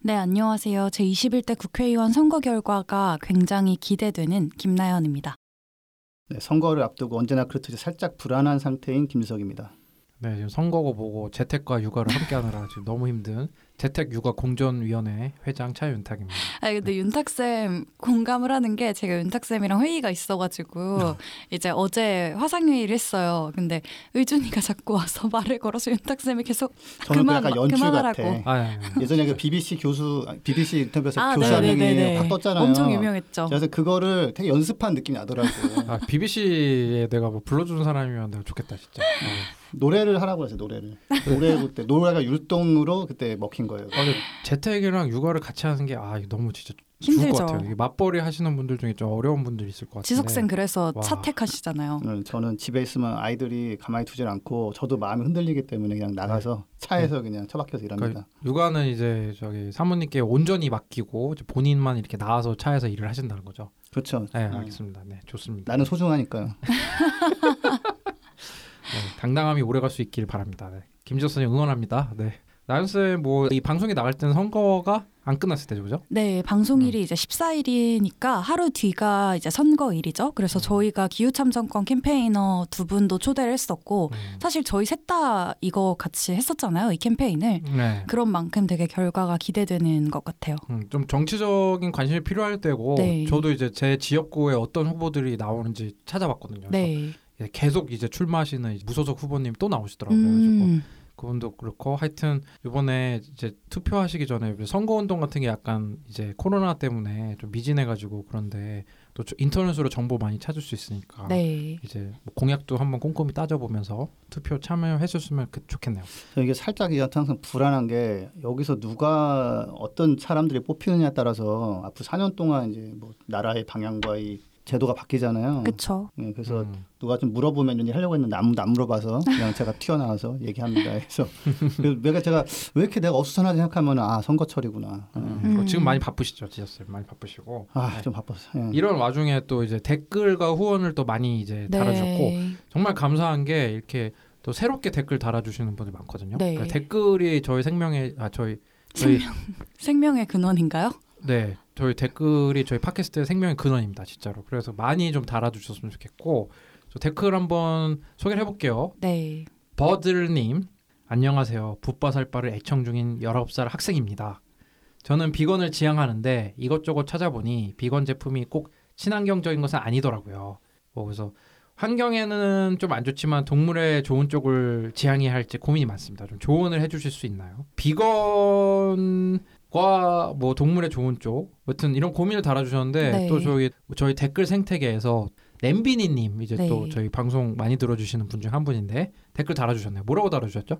네 안녕하세요 제21대 국회의원 선거 결과가 굉장히 기대되는 김나연입니다 네, 선거를 앞두고 언제나 그렇듯이 살짝 불안한 상태인 김석입니다. 네, 지금 선거고 보고 재택과 육아를 함께 하느라 지금 너무 힘든 재택 육아 공존위원회 회장 차윤탁입니다. 아 근데 윤탁 쌤 공감을 하는 게 제가 윤탁 쌤이랑 회의가 있어가지고 이제 어제 화상 회의를 했어요 근데 의준이가 자꾸 와서 말을 걸어서 윤탁 쌤이 계속 저는 그만, 그 약간 연출 그만하라고. 같아. 아, 아, 아. 예전에 그 BBC 교수, BBC 인터뷰에서 아, 교수한 네네네네. 명이 확 떴잖아요. 엄청 유명했죠 그래서 그거를 되게 연습한 느낌이 나더라고. 아, BBC에 내가 뭐 불러주는 사람이면 내가 좋겠다 진짜. 어. 노래를 하라고 해서 노래를. 노래 그때 노래가 율동으로 그때 먹힌 거예요. 아, 재택이랑 육아를 같이 하는 게 아, 너무 진짜 힘들죠. 좋을 것 같아요. 이게 맞벌이 하시는 분들 중에 좀 어려운 분들 있을 것 같아요. 지석 쌤 그래서 와. 사택하시잖아요 음, 저는 집에 있으면 아이들이 가만히 두질 않고 저도 마음이 흔들리기 때문에 그냥 나가서 차에서 그냥 처박혀서 일합니다. 육아는 이제 저기 사모님께 온전히 맡기고 이제 본인만 이렇게 나와서 차에서 일을 하신다는 거죠. 그렇죠. 네, 음. 알겠습니다. 네, 좋습니다. 나는 소중하니까요. 네, 당당함이 오래갈 수 있길 바랍니다. 네. 김지석 선생 응원합니다. 네. 나연 쌤뭐 이 방송에 나갈 때는 선거가 안 끝났을 때죠, 그죠? 네, 음. 방송일이 이제 14일이니까 하루 뒤가 이제 선거일이죠. 음. 그래서 저희가 기후 참정권 캠페이너 두 분도 초대를 했었고, 음. 사실 저희 셋 다 이거 같이 했었잖아요, 이 캠페인을. 네. 그런 만큼 되게 결과가 기대되는 것 같아요. 음, 좀 정치적인 관심이 필요할 때고 네. 저도 이제 제 지역구에 어떤 후보들이 나오는지 찾아봤거든요. 네. 예, 계속 이제 출마하시는 무소속 후보님 또 나오시더라고요. 음, 그분도 그렇고 하여튼 이번에 이제 투표하시기 전에 선거 운동 같은 게 약간 이제 코로나 때문에 좀 미진해가지고 그런데 또 저- 인터넷으로 정보 많이 찾을 수 있으니까 네. 이제 뭐 공약도 한번 꼼꼼히 따져보면서 투표 참여해줬으면 그- 좋겠네요. 저 이게 살짝 항상 불안한 게 여기서 누가 어떤 사람들이 뽑히느냐에 따라서 앞으로 4년 동안 이제 뭐 나라의 방향과 이 제도가 바뀌잖아요. 그쵸. 예, 그래서 음. 누가 좀 물어보면 이제 하려고 했는데 아무도 안 물어봐서 그냥 제가 튀어나와서 얘기합니다. 그래서 그 내가 제가 왜 이렇게 내가 어수선하지 생각하면 아 선거철이구나. 예. 음, 음. 지금 많이 바쁘시죠, 지셨어요. 많이 바쁘시고. 아좀 바빴어. 예. 이런 와중에 또 이제 댓글과 후원을 또 많이 이제 달아주셨고 네. 정말 감사한 게 이렇게 또 새롭게 댓글 달아주시는 분들 많거든요. 네. 그러니까 댓글이 저희 생명의 아 저희 저희 생명, 생명의 근원인가요? 네 저희 댓글이 저희 팟캐스트의 생명의 근원입니다, 진짜로. 그래서 많이 좀 달아주셨으면 좋겠고 저 댓글 한번 소개를 해볼게요. 네. 버들님 안녕하세요. 붓바살바를 애청 중인 19살 학생입니다. 저는 비건을 지향하는데 이것저것 찾아보니 비건 제품이 꼭 친환경적인 것은 아니더라고요. 뭐 그래서 환경에는 좀 안 좋지만 동물에 좋은 쪽을 지향해야 할지 고민이 많습니다. 좀 조언을 해주실 수 있나요? 비건 과 뭐 동물에 좋은 쪽, 여튼 이런 고민을 달아주셨는데 네. 또 저희 저희 댓글 생태계에서 램비니님 이제 또 네. 저희 방송 많이 들어주시는 분 중 한 분인데 댓글 달아주셨네요. 뭐라고 달아주셨죠?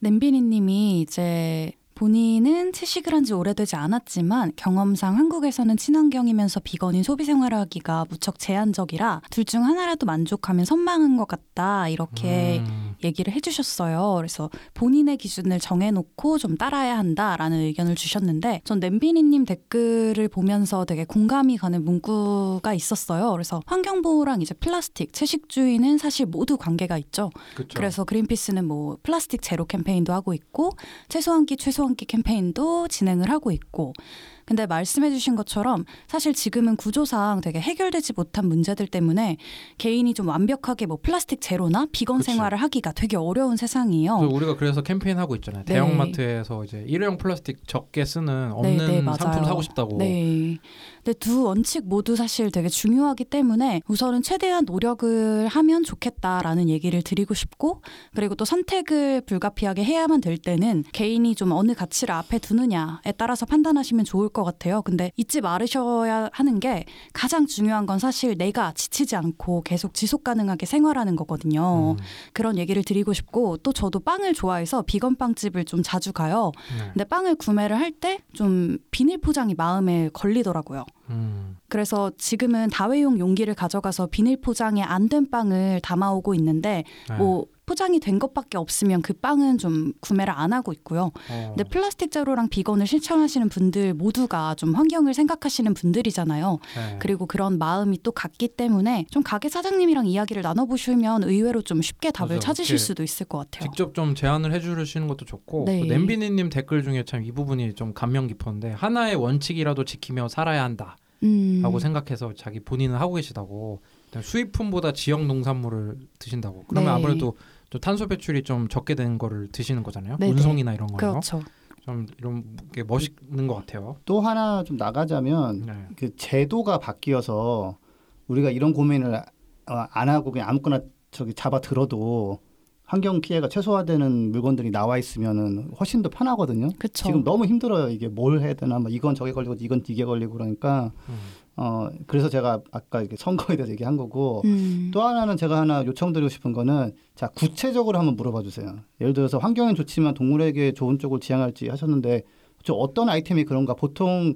냄비니님이 이제 본인은 채식을 한 지 오래되지 않았지만 경험상 한국에서는 친환경이면서 비건인 소비 생활을 하기가 무척 제한적이라 둘 중 하나라도 만족하면 선망한 것 같다 이렇게 음, 얘기를 해주셨어요. 그래서 본인의 기준을 정해놓고 좀 따라야 한다라는 의견을 주셨는데 전 냄비니님 댓글을 보면서 되게 공감이 가는 문구가 있었어요. 그래서 환경보호랑 이제 플라스틱, 채식주의는 사실 모두 관계가 있죠. 그쵸. 그래서 그린피스는 뭐 플라스틱 제로 캠페인도 하고 있고 최소 한 끼 최소 한 끼 캠페인도 진행을 하고 있고 근데 말씀해주신 것처럼 사실 지금은 구조상 되게 해결되지 못한 문제들 때문에 개인이 좀 완벽하게 뭐 플라스틱 제로나 비건 그치. 생활을 하기가 되게 어려운 세상이에요. 우리가 그래서 캠페인 하고 있잖아요. 네. 대형마트에서 이제 일회용 플라스틱 적게 쓰는 없는 네, 네. 상품 사고 싶다고. 네. 근데 두 원칙 모두 사실 되게 중요하기 때문에 우선은 최대한 노력을 하면 좋겠다라는 얘기를 드리고 싶고 그리고 또 선택을 불가피하게 해야만 될 때는 개인이 좀 어느 가치를 앞에 두느냐에 따라서 판단하시면 좋을 것 같아요. 근데 잊지 말으셔야 하는 게 가장 중요한 건 사실 내가 지치지 않고 계속 지속 가능하게 생활하는 거거든요. 음, 그런 얘기를 드리고 싶고 또 저도 빵을 좋아해서 비건 빵집을 좀 자주 가요. 네. 근데 빵을 구매를 할 때 좀 비닐 포장이 마음에 걸리더라고요. 음. 음. 그래서 지금은 다회용 용기를 가져가서 비닐 포장에 안 된 빵을 담아오고 있는데 네. 뭐 포장이 된 것밖에 없으면 그 빵은 좀 구매를 안 하고 있고요. 어. 근데 플라스틱 제로랑 비건을 실천하시는 분들 모두가 좀 환경을 생각하시는 분들이잖아요. 네. 그리고 그런 마음이 또 같기 때문에 좀 가게 사장님이랑 이야기를 나눠보시면 의외로 좀 쉽게 답을 맞아요. 찾으실 수도 있을 것 같아요. 직접 좀 제안을 해주시는 것도 좋고 네. 또 냄비니님 댓글 중에 참 이 부분이 좀 감명 깊었는데 하나의 원칙이라도 지키며 살아야 한다라고 음. 생각해서 자기 본인은 하고 계시다고 수입품보다 지역 농산물을 드신다고 그러면 네. 아무래도 또 탄소 배출이 좀 적게 된 거를 드시는 거잖아요 네네. 운송이나 이런 거요 그렇죠. 좀 이런 게 멋있는 것 같아요 또 하나 좀 나가자면 네. 그 제도가 바뀌어서 우리가 이런 고민을 어, 안 하고 그냥 아무거나 저기 잡아 들어도 환경 피해가 최소화되는 물건들이 나와 있으면은 훨씬 더 편하거든요. 그렇죠. 지금 너무 힘들어요. 이게 뭘 해야 되나 뭐 이건 저게 걸리고 이건 이게 걸리고 그러니까 음. 어 그래서 제가 아까 이렇게 선거에 대해서 얘기한 거고 음. 또 하나는 제가 하나 요청드리고 싶은 거는 자 구체적으로 한번 물어봐 주세요. 예를 들어서 환경엔 좋지만 동물에게 좋은 쪽을 지향할지 하셨는데 저 어떤 아이템이 그런가 보통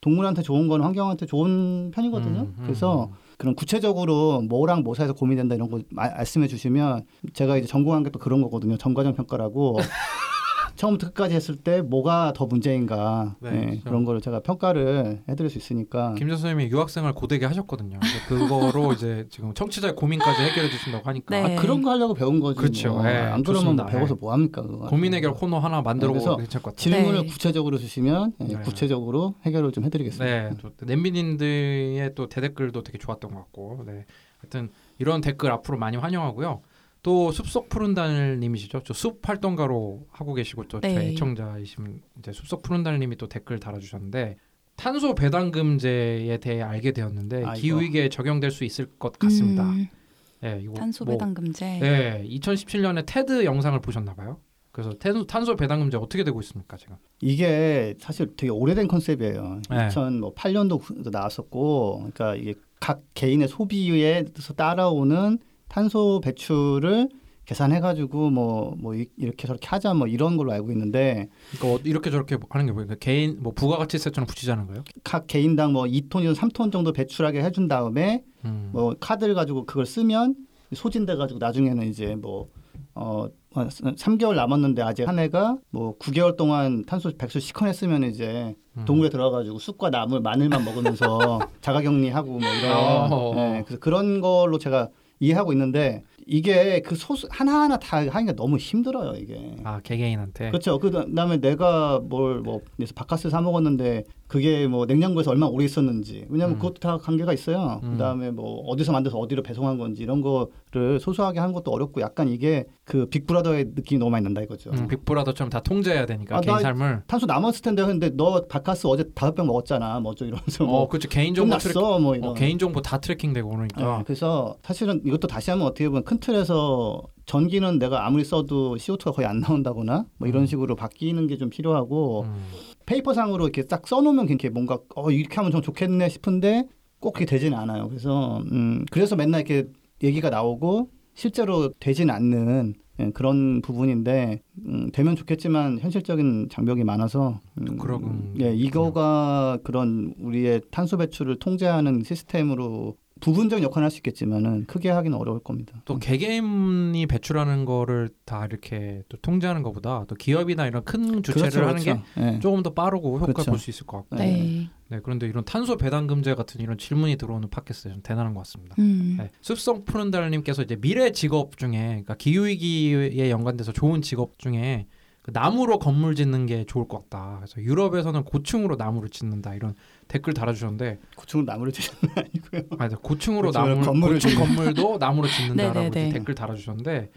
동물한테 좋은 건 환경한테 좋은 편이거든요. 음, 음, 그래서 음. 그런 구체적으로 뭐랑 뭐 사이에서 고민된다 이런 거 마- 말씀해 주시면 제가 이제 전공한 게 또 그런 거거든요. 전과정 평가라고 처음부터 끝까지 했을 때 뭐가 더 문제인가 네, 예, 그렇죠. 그런 거를 제가 평가를 해드릴 수 있으니까 김 선생님이 유학생활 고되게 하셨거든요. 그거로 이제 지금 청취자의 고민까지 해결해 주신다고 하니까 네. 아, 그런 거 하려고 배운 거지. 그렇죠. 뭐. 예, 안 그러면. 뭐 배워서 예. 뭐 합니까? 그거. 고민 해결 코너 하나 만들어 보면 괜찮을 것 같아요. 질문을 네. 구체적으로 주시면 예, 네. 구체적으로 해결을 좀 해드리겠습니다. 네, 또 냄비님들의 또 대댓글도 되게 좋았던 것 같고, 네, 하여튼 이런 댓글 앞으로 많이 환영하고요. 또 숲속 푸른 달님이시죠. 저 숲 활동가로 하고 계시고 또 네. 저희 애청자이신 이제 숲속 푸른 달님이 또 댓글 달아주셨는데 탄소 배당금제에 대해 알게 되었는데 아이고. 기후 위기에 적용될 수 있을 것 같습니다. 음, 예, 이거 탄소 뭐, 배당금제. 네, 2017년에 테드 영상을 보셨나 봐요. 그래서 탄소, 탄소 배당금제 어떻게 되고 있습니까 지금? 이게 사실 되게 오래된 컨셉이에요. 네. 2008년도 나왔었고, 그러니까 이게 각 개인의 소비에서 따라오는 탄소 배출을 계산해가지고 뭐뭐 이렇게 저렇게 하자 뭐 이런 걸로 알고 있는데 그러니까 어- 이렇게 저렇게 하는 게 뭐예요? 그러니까 개인 뭐 부가가치세처럼 붙이자는 거예요? 각 개인당 뭐 2톤이나 3톤 정도 배출하게 해준 다음에 음. 뭐 카드를 가지고 그걸 쓰면 소진돼 가지고 나중에는 이제 뭐 어, 3개월 남았는데 아직 한 해가 뭐 9개월 동안 탄소 백수 시커냈으면 이제 음. 동굴에 들어가가지고 쑥과 나물 마늘만 먹으면서 자가격리하고 뭐 이런 어. 네, 그래서 그런 걸로 제가 이해하고 있는데 이게 그 소수 하나하나 다 하기가 너무 힘들어요 이게 아 개개인한테. 그렇죠 그 다음에 내가 뭘뭐 그래서 바카스 사 먹었는데 그게 뭐 냉장고에서 얼마나 오래 있었는지 왜냐하면 음. 그것도 다 관계가 있어요 음. 그다음에 뭐 어디서 만들어서 어디로 배송한 건지 이런 거를 소소하게 하는 것도 어렵고 약간 이게 그 빅브라더의 느낌이 너무 많이 난다 이거죠 음, 빅브라더처럼 다 통제해야 되니까 아, 개인 나- 삶을. 탄소 남았을 텐데 근데 너 바카스 어제 다섯 병 먹었잖아 뭐좀 이러면서 뭐 어, 그렇죠. 개인 정보 트랙. 끝났어 뭐 이런 어, 개인 정보 다 트래킹되고 그러니까. 네, 그래서 사실은 이것도 다시 한번 어떻게 보면 큰 틀에서 전기는 내가 아무리 써도 CO2가 거의 안 나온다거나 뭐 이런 음. 식으로 바뀌는 게 좀 필요하고 음. 페이퍼상으로 이렇게 딱 써놓으면 이렇게 뭔가 어 이렇게 하면 좀 좋겠네 싶은데 꼭 그게 되지는 않아요. 그래서 음 그래서 맨날 이렇게 얘기가 나오고 실제로 되진 않는 예, 그런 부분인데 음, 되면 좋겠지만 현실적인 장벽이 많아서 음, 그러군. 예 이거가 그런 우리의 탄소 배출을 통제하는 시스템으로 부분적인 역할을 할 수 있겠지만은 크게 하기는 어려울 겁니다. 또 개개인이 배출하는 거를 다 이렇게 또 통제하는 것보다 또 기업이나 이런 큰 주체를 그렇죠, 하는 게 그렇죠. 예. 조금 더 빠르고 효과를 그렇죠. 볼수 있을 것 같고. 네. 네. 네, 그런데 이런 탄소 배당 금제 같은 이런 질문이 들어오는 팟캐스트 좀 대단한 것 같습니다. 음. 네, 습성 푸른 달님께서 이제 미래 직업 중에 그러니까 기후 위기에 연관돼서 좋은 직업 중에 그 나무로 건물 짓는 게 좋을 것 같다. 그래서 유럽에서는 고층으로 나무를 짓는다 이런 댓글 달아주셨는데 고충은 나무를 주시는 게 아니고요. 아니, 고층으로 고층으로 나무 건물을 고층 짓는. 건물도 나무로 짓는다라고 네네네. 이제 댓글 달아주셨는데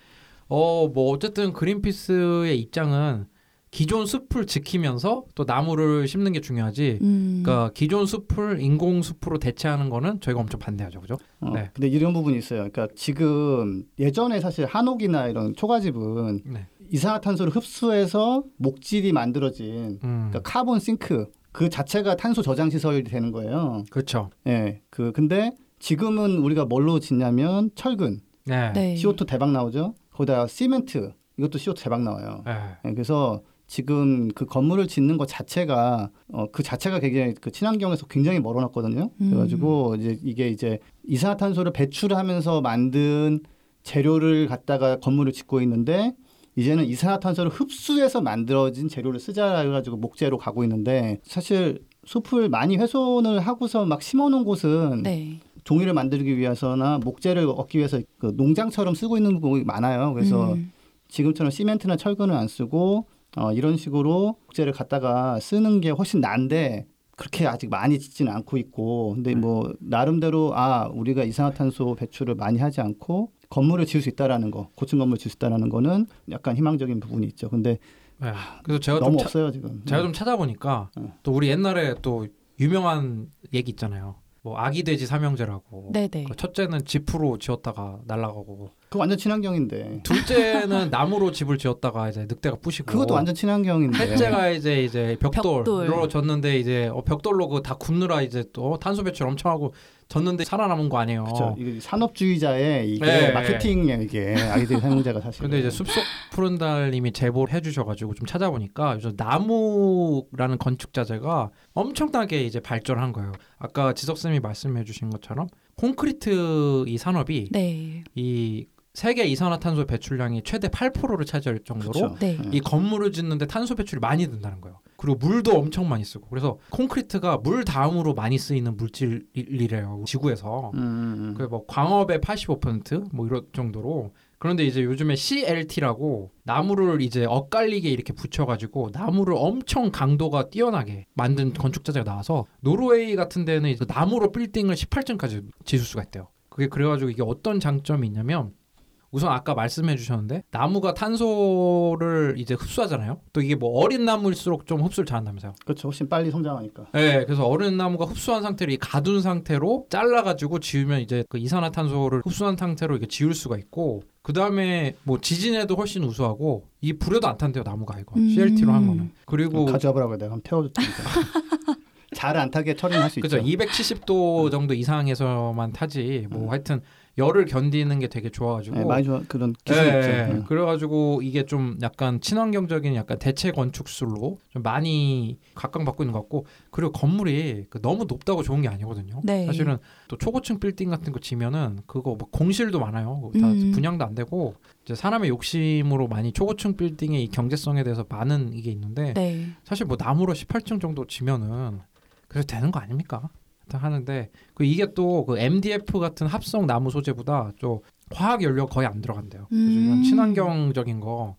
어 뭐 어쨌든 그린피스의 입장은 기존 숲을 지키면서 또 나무를 심는 게 중요하지. 음. 그러니까 기존 숲을 인공 숲으로 대체하는 거는 저희가 엄청 반대하죠, 그죠? 어, 네. 근데 이런 부분이 있어요. 그러니까 지금 예전에 사실 한옥이나 이런 초가집은 네. 이산화탄소를 흡수해서 목질이 만들어진 음, 그러니까 carbon sink 그 자체가 탄소 저장 시설이 되는 거예요. 그렇죠. 예. 그 근데 지금은 우리가 뭘로 짓냐면 철근, 네. 네. CO2 대박 나오죠. 거기다 시멘트 이것도 CO2 대박 나와요. 네. 예, 그래서 지금 그 건물을 짓는 것 자체가 어, 그 자체가 굉장히 그 친환경에서 굉장히 멀어놨거든요. 음. 그래가지고 이제 이게 이제 이산화탄소를 배출하면서 만든 재료를 갖다가 건물을 짓고 있는데 이제는 이산화탄소를 흡수해서 만들어진 재료를 쓰자 해가지고 목재로 가고 있는데 사실 숲을 많이 훼손을 하고서 막 심어놓은 곳은 네. 종이를 만들기 위해서나 목재를 얻기 위해서 그 농장처럼 쓰고 있는 부분이 많아요. 그래서 음. 지금처럼 시멘트나 철근을 안 쓰고 어, 이런 식으로 목재를 갖다가 쓰는 게 훨씬 난데 그렇게 아직 많이 짓지는 않고 있고 근데 뭐 나름대로 아 우리가 이산화탄소 배출을 많이 하지 않고 건물을 지을 수 있다라는 거 고층 건물을 지을 수 있다라는 거는 약간 희망적인 부분이 있죠. 근데 네. 그래서 제가 좀 너무 차- 없어요 지금. 제가 좀 찾아보니까 네. 또 우리 옛날에 또 유명한 얘기 있잖아요. 뭐 아기 돼지 삼형제라고. 네네. 그 첫째는 지프로 지었다가 날아가고 그거 완전 친환경인데. 둘째는 나무로 집을 지었다가 이제 늑대가 부시고 그것도 완전 친환경인데. 셋째가 이제 이제 벽돌로 벽돌. 졌는데 이제 어, 벽돌로 그 다 굽느라 이제 또 탄소 배출 엄청 하고 졌는데 살아남은 거 아니에요. 그렇죠. 이게 산업주의자의 이게 네. 마케팅이에요 이게 아이들 사용자가 사실. 근데 이제 숲속 푸른달님이 제보를 해주셔가지고 좀 찾아보니까 요즘 나무라는 건축 자재가 엄청나게 이제 발전한 거예요. 아까 지석 쌤이 말씀해주신 것처럼 콘크리트 이 산업이 네. 이 세계 이산화탄소 배출량이 최대 8%를 차지할 정도로 그렇죠. 네. 네. 이 건물을 짓는데 탄소 배출이 많이 든다는 거예요. 그리고 물도 엄청 많이 쓰고 그래서 콘크리트가 물 다음으로 많이 쓰이는 물질이래요. 지구에서. 음, 음, 그뭐 광업의 85%뭐 이런 정도로 그런데 이제 요즘에 CLT라고 나무를 이제 엇갈리게 이렇게 붙여가지고 나무를 엄청 강도가 뛰어나게 만든 건축 자재가 나와서 노르웨이 같은 데는 나무로 빌딩을 18층까지 지을 수가 있대요. 그게 그래가지고 이게 어떤 장점이 있냐면 우선 아까 말씀해 주셨는데 나무가 탄소를 이제 흡수하잖아요. 또 이게 뭐 어린 나무일수록 좀 흡수를 잘한다면서요. 그렇죠. 훨씬 빨리 성장하니까. 네, 그래서 어른 나무가 흡수한 상태로 이 가둔 상태로 잘라 가지고 지우면 이제 그 이산화탄소를 흡수한 상태로 이게 지울 수가 있고 그 다음에 뭐 지진에도 훨씬 우수하고 이 불에도 안 탄대요 나무가 이거 음. CLT로 한 거는 그리고 가져와보라고 내가 한번 태워줄 테니까. 잘 안 타게 처리는 할수 그죠 있죠. 270도 정도 이상에서만 타지 뭐 음. 하여튼 열을 견디는 게 되게 좋아가지고 네, 많이 좋아 그런 기술이 예, 있죠. 예. 네. 그래가지고 이게 좀 약간 친환경적인 약간 대체 건축술로 좀 많이 각광받고 있는 것 같고 그리고 건물이 그 너무 높다고 좋은 게 아니거든요. 네. 사실은 또 초고층 빌딩 같은 거 지면은 그거 뭐 공실도 많아요. 다 음. 분양도 안 되고 이제 사람의 욕심으로 많이 초고층 빌딩의 이 경제성에 대해서 많은 이게 있는데 네. 사실 뭐 나무로 18층 정도 지면은 그래서 되는 거 아닙니까? 하는데 그 이게 또 그 MDF 같은 합성 나무 소재보다 좀 화학 연료 거의 안 들어간대요. 그래서 이런 음. 친환경적인 거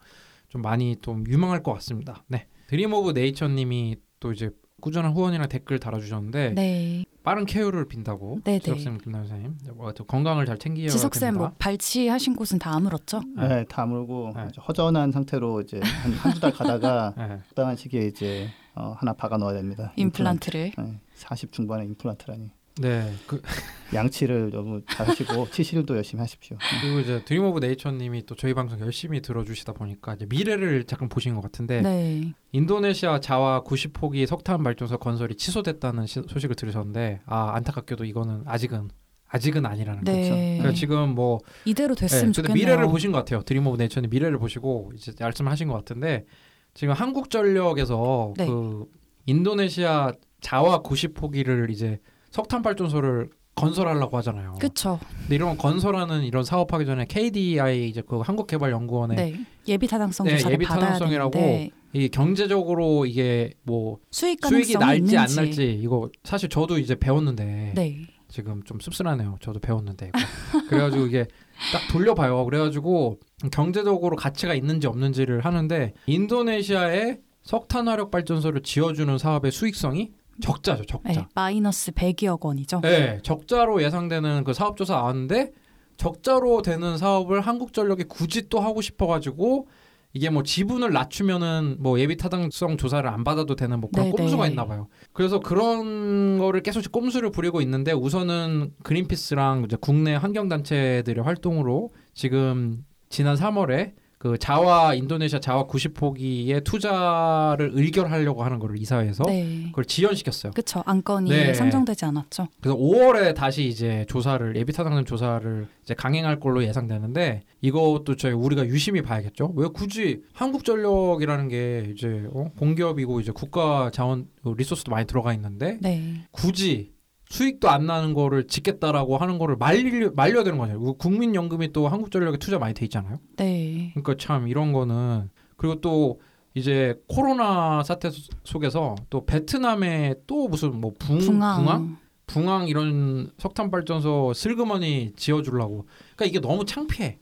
좀 많이 좀 유망할 것 같습니다. 네, 드림 오브 네이처님이 또 이제 꾸준한 후원이나 댓글 달아주셨는데 네. 빠른 쾌유를 빈다고 네네. 지석쌤 김나연 선생님 뭐또 건강을 잘 챙기셔야 지석쌤. 뭐 발치하신 곳은 다 아물었죠? 네, 다 아물고 네. 허전한 상태로 이제 한 한두 달 가다가 네. 적당한 시기에 이제 어, 하나 박아 넣어야 됩니다. 임플란트를. 네, 40 중반의 임플란트라니. 네, 그, 양치를 너무 잘하시고 치실도 열심히 하십시오. 그리고 이제 드림 오브 네이처님이 또 저희 방송 열심히 들어주시다 보니까 이제 미래를 잠깐 보신 것 같은데 네. 인도네시아 자와 9, 10호기 석탄 발전소 건설이 취소됐다는 시- 소식을 들으셨는데 아 안타깝게도 이거는 아직은 아직은 아니라는 거죠. 네. 그러니까 지금 뭐 이대로 됐으면 네, 좋겠네요. 미래를 보신 것 같아요. 드림 오브 네이처는 미래를 보시고 이제 말씀하신 것 같은데 지금 한국전력에서 네. 그 인도네시아 자와 90호기를 이제 석탄 발전소를 건설하려고 하잖아요. 그렇죠. 근데 이런 건설하는 이런 사업하기 전에 KDI 이제 그 한국개발연구원에 네. 예비 타당성 네, 예비 타당성이라고 되는데 이 경제적으로 이게 뭐 수익 수익이 날지 안 있는지. 날지 이거 사실 저도 이제 배웠는데 네. 지금 좀 씁쓸하네요. 저도 배웠는데. 그래가지고 이게 딱 돌려봐요. 그래가지고 경제적으로 가치가 있는지 없는지를 하는데 인도네시아에 석탄 화력 발전소를 지어주는 사업의 수익성이 적자죠. 적자. 네. 마이너스 100여억 원이죠. 네, 적자로 예상되는 그 사업 조사 나왔는데 적자로 되는 사업을 한국전력이 굳이 또 하고 싶어가지고 이게 뭐 지분을 낮추면은 뭐 예비 타당성 조사를 안 받아도 되는 뭐 그런 네네. 꼼수가 있나 봐요. 그래서 그런 거를 계속 꼼수를 부리고 있는데 우선은 그린피스랑 이제 국내 환경 단체들의 활동으로 지금 지난 3월에 그 자와 인도네시아 자와 90호기에 투자를 의결하려고 하는 거를 이사회에서 네. 그걸 지연시켰어요. 그쵸 안건이 네. 상정되지 않았죠. 그래서 5월에 다시 이제 조사를 예비 타당점 조사를 이제 강행할 걸로 예상되는데 이것도 저희 우리가 유심히 봐야겠죠. 왜 굳이 한국전력이라는 게 이제 어? 공기업이고 이제 국가 자원 어, 리소스도 많이 들어가 있는데 네. 굳이 수익도 안 나는 거를 짓겠다라고 하는 거를 말려 말려야 되는 거잖아요. 국민연금이 또 한국전력에 투자 많이 돼 있잖아요. 네. 그러니까 참 이런 거는 그리고 또 이제 코로나 사태 소- 속에서 또 베트남에 또 무슨 뭐 붕, 붕항. 붕항 붕항 이런 석탄 발전소 슬그머니 지어주려고 그러니까 이게 너무 창피해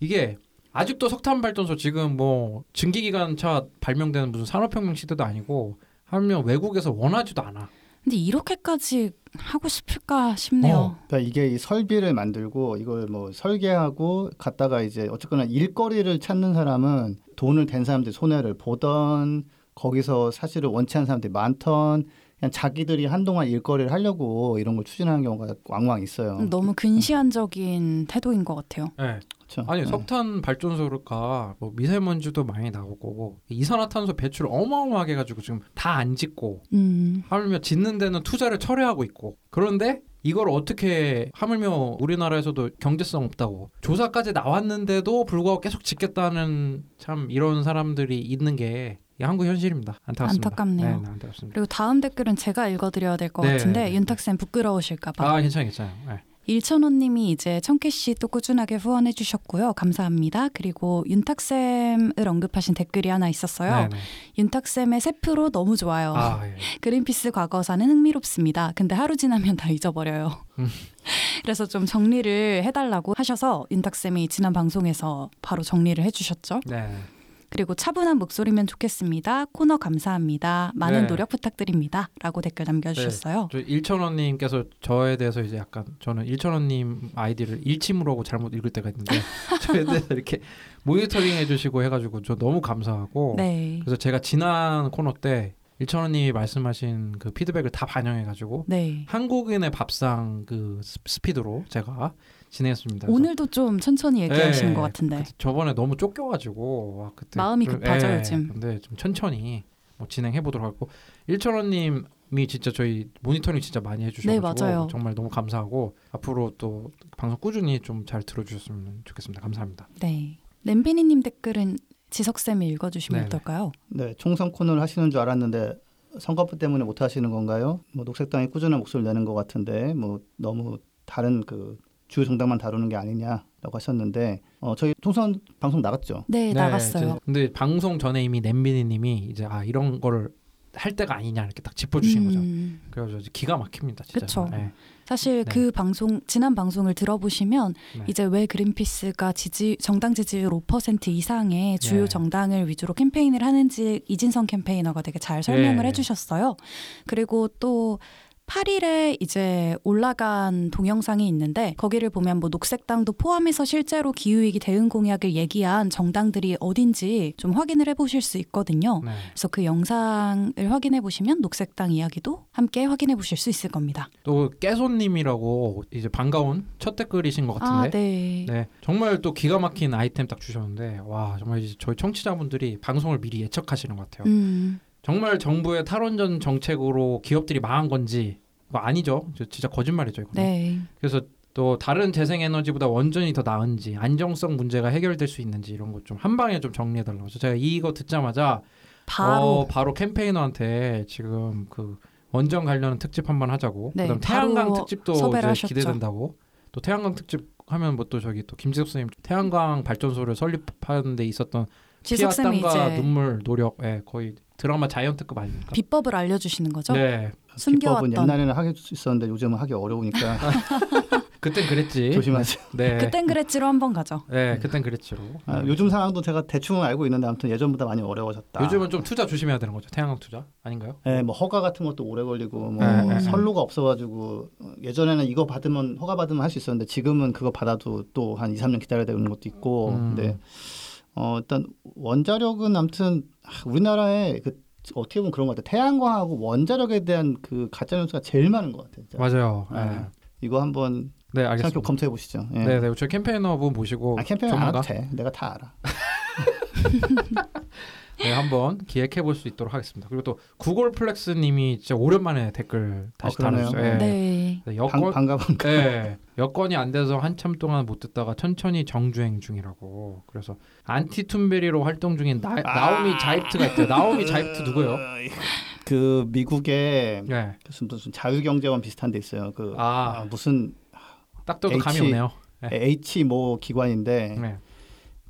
이게 아직도 석탄 발전소 지금 뭐 증기기관차 발명되는 무슨 산업혁명 시대도 아니고 하면 외국에서 원하지도 않아 근데 이렇게까지 하고 싶을까 싶네요. 어. 그러니까 이게 이 설비를 만들고 이걸 뭐 설계하고 갖다가 이제 어쨌거나 일거리를 찾는 사람은 돈을 댄 사람들이 손해를 보던 거기서 사실을 원치 않는 사람들이 많던 그냥 자기들이 한동안 일거리를 하려고 이런 걸 추진하는 경우가 왕왕 있어요. 음, 너무 근시안적인 태도인 것 같아요. 네. 그렇죠? 아니 네. 석탄 발전소가 뭐 미세먼지도 많이 나오고 이산화탄소 배출 어마어마하게 해가지고 지금 다 안 짓고 음. 하물며 짓는 데는 투자를 철회하고 있고 그런데 이걸 어떻게 하물며 우리나라에서도 경제성 없다고 조사까지 나왔는데도 불구하고 계속 짓겠다는 참 이런 사람들이 있는 게 한국 현실입니다. 안타깝습니다. 안타깝네요. 네, 네, 안타깝습니다. 그리고 다음 댓글은 제가 읽어드려야 될것 네, 같은데 네. 윤탁 쌤 부끄러우실까봐. 아 괜찮아요, 괜찮아요. 네. 일천호님이 이제 청캐씨 또 꾸준하게 후원해 주셨고요. 감사합니다. 그리고 윤탁쌤을 언급하신 댓글이 하나 있었어요. 네, 네. 윤탁쌤의 세프로 너무 좋아요. 아 예. 그린피스 과거사는 흥미롭습니다. 근데 하루 지나면 다 잊어버려요. 음. 그래서 좀 정리를 해달라고 하셔서 윤탁쌤이 지난 방송에서 바로 정리를 해주셨죠. 네. 그리고 차분한 목소리면 좋겠습니다. 코너 감사합니다. 많은 네. 노력 부탁드립니다. 라고 댓글 남겨주셨어요. 저 일천원님께서 저에 대해서 이제 약간 저는 일천원님 아이디를 일침으로 하고 잘못 읽을 때가 있는데 저에 대해서 이렇게 모니터링 해주시고 해가지고 저 너무 감사하고 네. 그래서 제가 지난 코너 때 일천원님이 말씀하신 그 피드백을 다 반영해가지고 네. 한국인의 밥상 그 스- 스피드로 제가 진행했습니다. 그래서 오늘도 좀 천천히 얘기하시는 네, 것 같은데. 저번에 너무 쫓겨가지고 와, 그때 마음이 그- 급하죠, 예, 요즘. 근데 좀 천천히 뭐 진행해 보도록 하고 일천원님 이 진짜 저희 모니터링 진짜 많이 해주셔서 네. 정말 너무 감사하고 앞으로 또 방송 꾸준히 좀 잘 들어주셨으면 좋겠습니다. 감사합니다. 네. 램비니님 댓글은 지석쌤이 읽어주시면 네네. 어떨까요? 네, 총선 코너를 하시는 줄 알았는데 선거법 때문에 못 하시는 건가요? 뭐 녹색당이 꾸준한 목소리를 내는 것 같은데 뭐 너무 다른 그 주요 정당만 다루는 게 아니냐라고 하셨는데 어, 저희 총선 방송 나갔죠. 네, 나갔어요. 이제 근데 방송 전에 이미 냄비니님이 이제 아 이런 거를 할 때가 아니냐 이렇게 딱 짚어주신 거죠. 음, 그래서 이제 기가 막힙니다. 진짜. 네. 사실 네. 그 방송 지난 방송을 들어보시면 네. 이제 왜 그린피스가 지지 정당 지지율 5% 이상의 주요 네. 정당을 위주로 캠페인을 하는지 이진성 캠페이너가 되게 잘 설명을 네. 해주셨어요. 그리고 또 8일에 이제 올라간 동영상이 있는데 거기를 보면 뭐 녹색당도 포함해서 실제로 기후위기 대응 공약을 얘기한 정당들이 어딘지 좀 확인을 해보실 수 있거든요. 네. 그래서 그 영상을 확인해 보시면 녹색당 이야기도 함께 확인해 보실 수 있을 겁니다. 또 깨손님이라고 이제 반가운 첫 댓글이신 것 아, 같은데. 네. 네, 정말 또 기가 막힌 아이템 딱 주셨는데 와 정말 이제 저희 청취자분들이 방송을 미리 예측하시는 것 같아요. 음, 정말 정부의 탈원전 정책으로 기업들이 망한 건지 그거 아니죠. 저 진짜 거짓말이죠. 이거. 네. 그래서 또 다른 재생에너지보다 원전이 더 나은지 안정성 문제가 해결될 수 있는지 이런 것 좀 한 방에 좀 정리해 달라고. 그래서 제가 이거 듣자마자 바로 어, 바로 캠페이너한테 지금 그 원전 관련 특집 한번 하자고. 네, 그다음 태양광 특집도 이제 하셨죠. 기대된다고. 또 태양광 특집 하면 뭐 또 저기 또 김지석 선생님 태양광 발전소를 설립하는 데 있었던 피와 땀과 눈물 노력 예, 거의 드라마 자이언트급 아닙니까? 비법을 알려주시는 거죠. 네. 숨겨왔던. 비법은 옛날에는 하기 수 있었는데 요즘은 하기 어려우니까 그땐 그랬지. 조심하세요. 네. 그땐 그랬지로 한번 가죠. 네, 그땐 그랬죠. 아, 요즘 상황도 제가 대충 알고 있는데 아무튼 예전보다 많이 어려워졌다. 요즘은 좀 투자 조심해야 되는 거죠. 태양광 투자 아닌가요? 네, 뭐 허가 같은 것도 오래 걸리고 뭐 네, 네, 네. 선로가 없어가지고 어, 예전에는 이거 받으면 허가 받으면 할 수 있었는데 지금은 그거 받아도 또 한 2, 3년 기다려야 되는 것도 있고 음. 근데 어 일단 원자력은 아무튼 아, 우리나라에 그 어떻게 보면 그런 것 같아요. 태양광하고 원자력에 대한 그 가짜 뉴스가 제일 많은 것 같아요. 진짜. 맞아요. 네. 네, 이거 한번 네 알겠습니다. 검토해 보시죠. 예. 네, 네, 저희 campaigner분 모시고 아 캠페인 안 전문가 해도 돼. 내가 다 알아. 네, 한번 기획해 볼 수 있도록 하겠습니다. 그리고 또 구글 플렉스 님이 진짜 오랜만에 댓글 다시 어. 달아주셨어요. 예. 네. 네, 방, 여권 반가 반가. 네, 여건이 안 돼서 한참 동안 못 듣다가 천천히 정주행 중이라고. 그래서 안티 툰베리로 활동 중인 나, 나오미 자이프트가 있대요. 나오미 자이프트 누구요? 그 미국의 네, 무슨 무슨 자유경제원 비슷한 데 있어요. 그 아. 아, 무슨 딱 들어도 감이 오네요. 네. H 뭐 기관인데 네,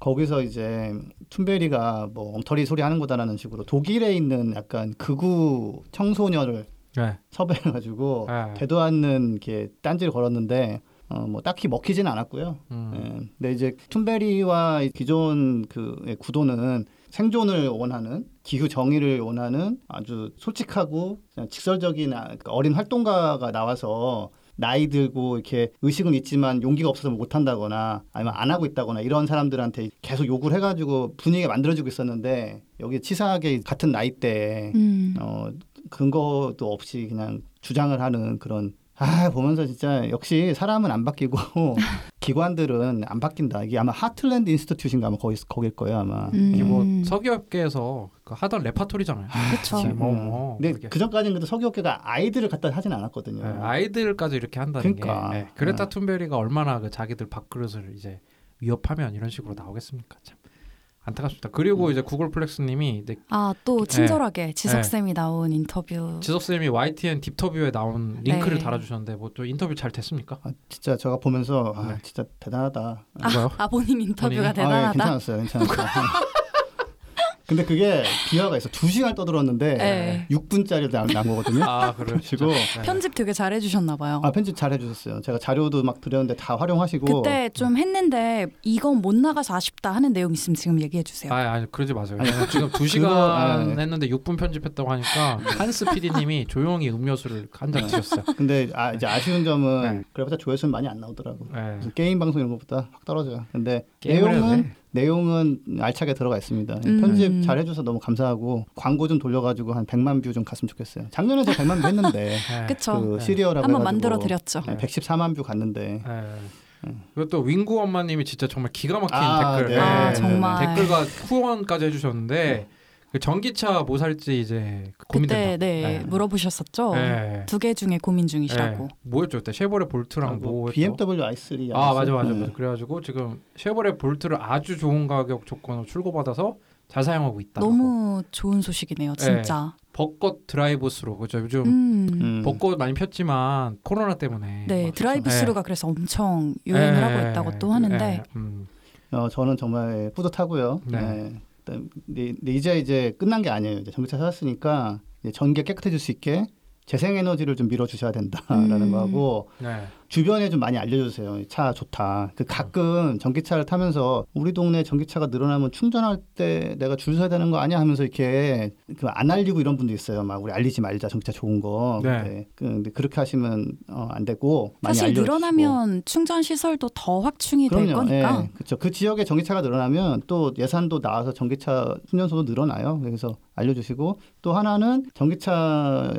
거기서 이제 툰베리가 뭐 엉터리 소리 하는 거다라는 식으로 독일에 있는 약간 극우 청소년을 네, 섭외해가지고 네. 되도 않는 이렇게 딴지를 걸었는데 어, 뭐 딱히 먹히지는 않았고요. 음, 예. 근데 이제 툰베리와 기존 그 구도는 생존을 원하는 기후 정의를 원하는 아주 솔직하고 직설적인 아- 그 어린 활동가가 나와서 나이 들고 이렇게 의식은 있지만 용기가 없어서 못 한다거나 아니면 안 하고 있다거나 이런 사람들한테 계속 욕을 해가지고 분위기가 만들어지고 있었는데 여기 치사하게 같은 나이대에 음. 어 근거도 없이 그냥 주장을 하는 그런 아 보면서 진짜 역시 사람은 안 바뀌고 기관들은 안 바뀐다. 이게 아마 Heartland Institute인가 아마 거기 거길 거예요 아마. 음. 이게 뭐 석유업계에서 그 하던 레파토리잖아요. 그렇죠. 진짜 뭐, 뭐 근데 그게. 그 전까지는 근데 석유업계가 아이들을 갖다 하진 않았거든요. 네, 아이들까지 이렇게 한다는 그러니까. 게 네, 그레타 네. 툰베리가 얼마나 그 자기들 밥그릇을 이제 위협하면 이런 식으로 나오겠습니까? 참 안타깝습니다. 그리고 이제 구글 플렉스님이 이제 아, 또 친절하게 지석 쌤이 나온 인터뷰. 지석 쌤이 YTN 딥터뷰에 나온 링크를 네. 달아주셨는데 뭐 또 인터뷰 잘 됐습니까? 아, 진짜 제가 보면서 아, 네. 진짜 대단하다. 누가요? 아, 본인 인터뷰가 본인이? 아, 예, 대단하다. 괜찮았어요, 괜찮았어요. 근데 그게 비화가 있어. 두 시간 떠들었는데 네. 6분짜리 난, 난 거거든요. 아. 네. 편집 되게 잘해 주셨나 봐요. 아 편집 잘 해 주셨어요. 제가 자료도 막 드렸는데 다 활용하시고. 그때 좀 했는데 이건 못 나가서 아쉽다 하는 내용 있으면 지금 얘기해 주세요. 아, 아니 그러지 마세요. 아니, 지금 두 그거, 시간 아, 네. 했는데 6분 편집했다고 하니까 한스 PD님이 조용히 음료수를 한 잔 드셨어요. 근데 아, 이제 아쉬운 점은 네. 그래봤자 조회수는 많이 안 나오더라고. 네. 게임 방송 이런 것보다 확 떨어져요. 근데 내용은 돼. 내용은 알차게 들어가 있습니다. 음. 편집 잘 해줘서 너무 감사하고 광고 좀 돌려가지고 한 100만 뷰 좀 갔으면 좋겠어요. 작년에 저 100만 뷰 했는데 네. 그쵸. 그 네. 씨리얼하고 한번 만들어 드렸죠. 네, 114만 뷰 갔는데 네. 그리고 또 윙구 엄마님이 진짜 정말 기가 막힌 아, 댓글, 네. 아, 네. 정말. 댓글과 후원까지 해주셨는데 그 전기차 뭐 살지 이제 고민된다. 그때 네, 물어보셨었죠. 네. 두개 중에 고민 중이시라고. 네. 뭐였죠 그때 쉐보레 볼트랑 아, 뭐, 뭐 했죠? BMW i3 아 맞아 맞아 네. 맞아. 그래가지고 지금 쉐보레 볼트를 아주 좋은 가격 조건으로 출고받아서 잘 사용하고 있다. 너무 좋은 소식이네요, 진짜. 벚꽃 드라이브스루 그죠 요즘 음. 음. 벚꽃 많이 폈지만 코로나 때문에 네, 막 드라이브 네. 스루가 그래서 엄청 유행을 네. 하고 있다고 또 하는데 네. 음. 어, 저는 정말 뿌듯하고요. 네. 네. 근데, 근데 이제 이제 끝난 게 아니에요. 이제 전기차 찾았으니까 이제 전기가 깨끗해질 수 있게 재생에너지를 좀 밀어주셔야 된다라는 음. 거하고 네. 주변에 좀 많이 알려주세요. 이차 좋다. 그 가끔 전기차를 타면서 우리 동네 전기차가 늘어나면 충전할 때 내가 줄 서야 되는 거 아니야 하면서 이렇게 그 안 알리고 이런 분도 있어요. 막 우리 알리지 말자 전기차 좋은 거. 네. 근데, 그- 근데 그렇게 하시면 어, 안 되고 많이 사실 알려주시고. 늘어나면 충전 시설도 더 확충이 될 거니까. 그렇죠. 그 지역에 전기차가 늘어나면 또 예산도 나와서 전기차 충전소도 늘어나요. 그래서 알려주시고 또 하나는 전기차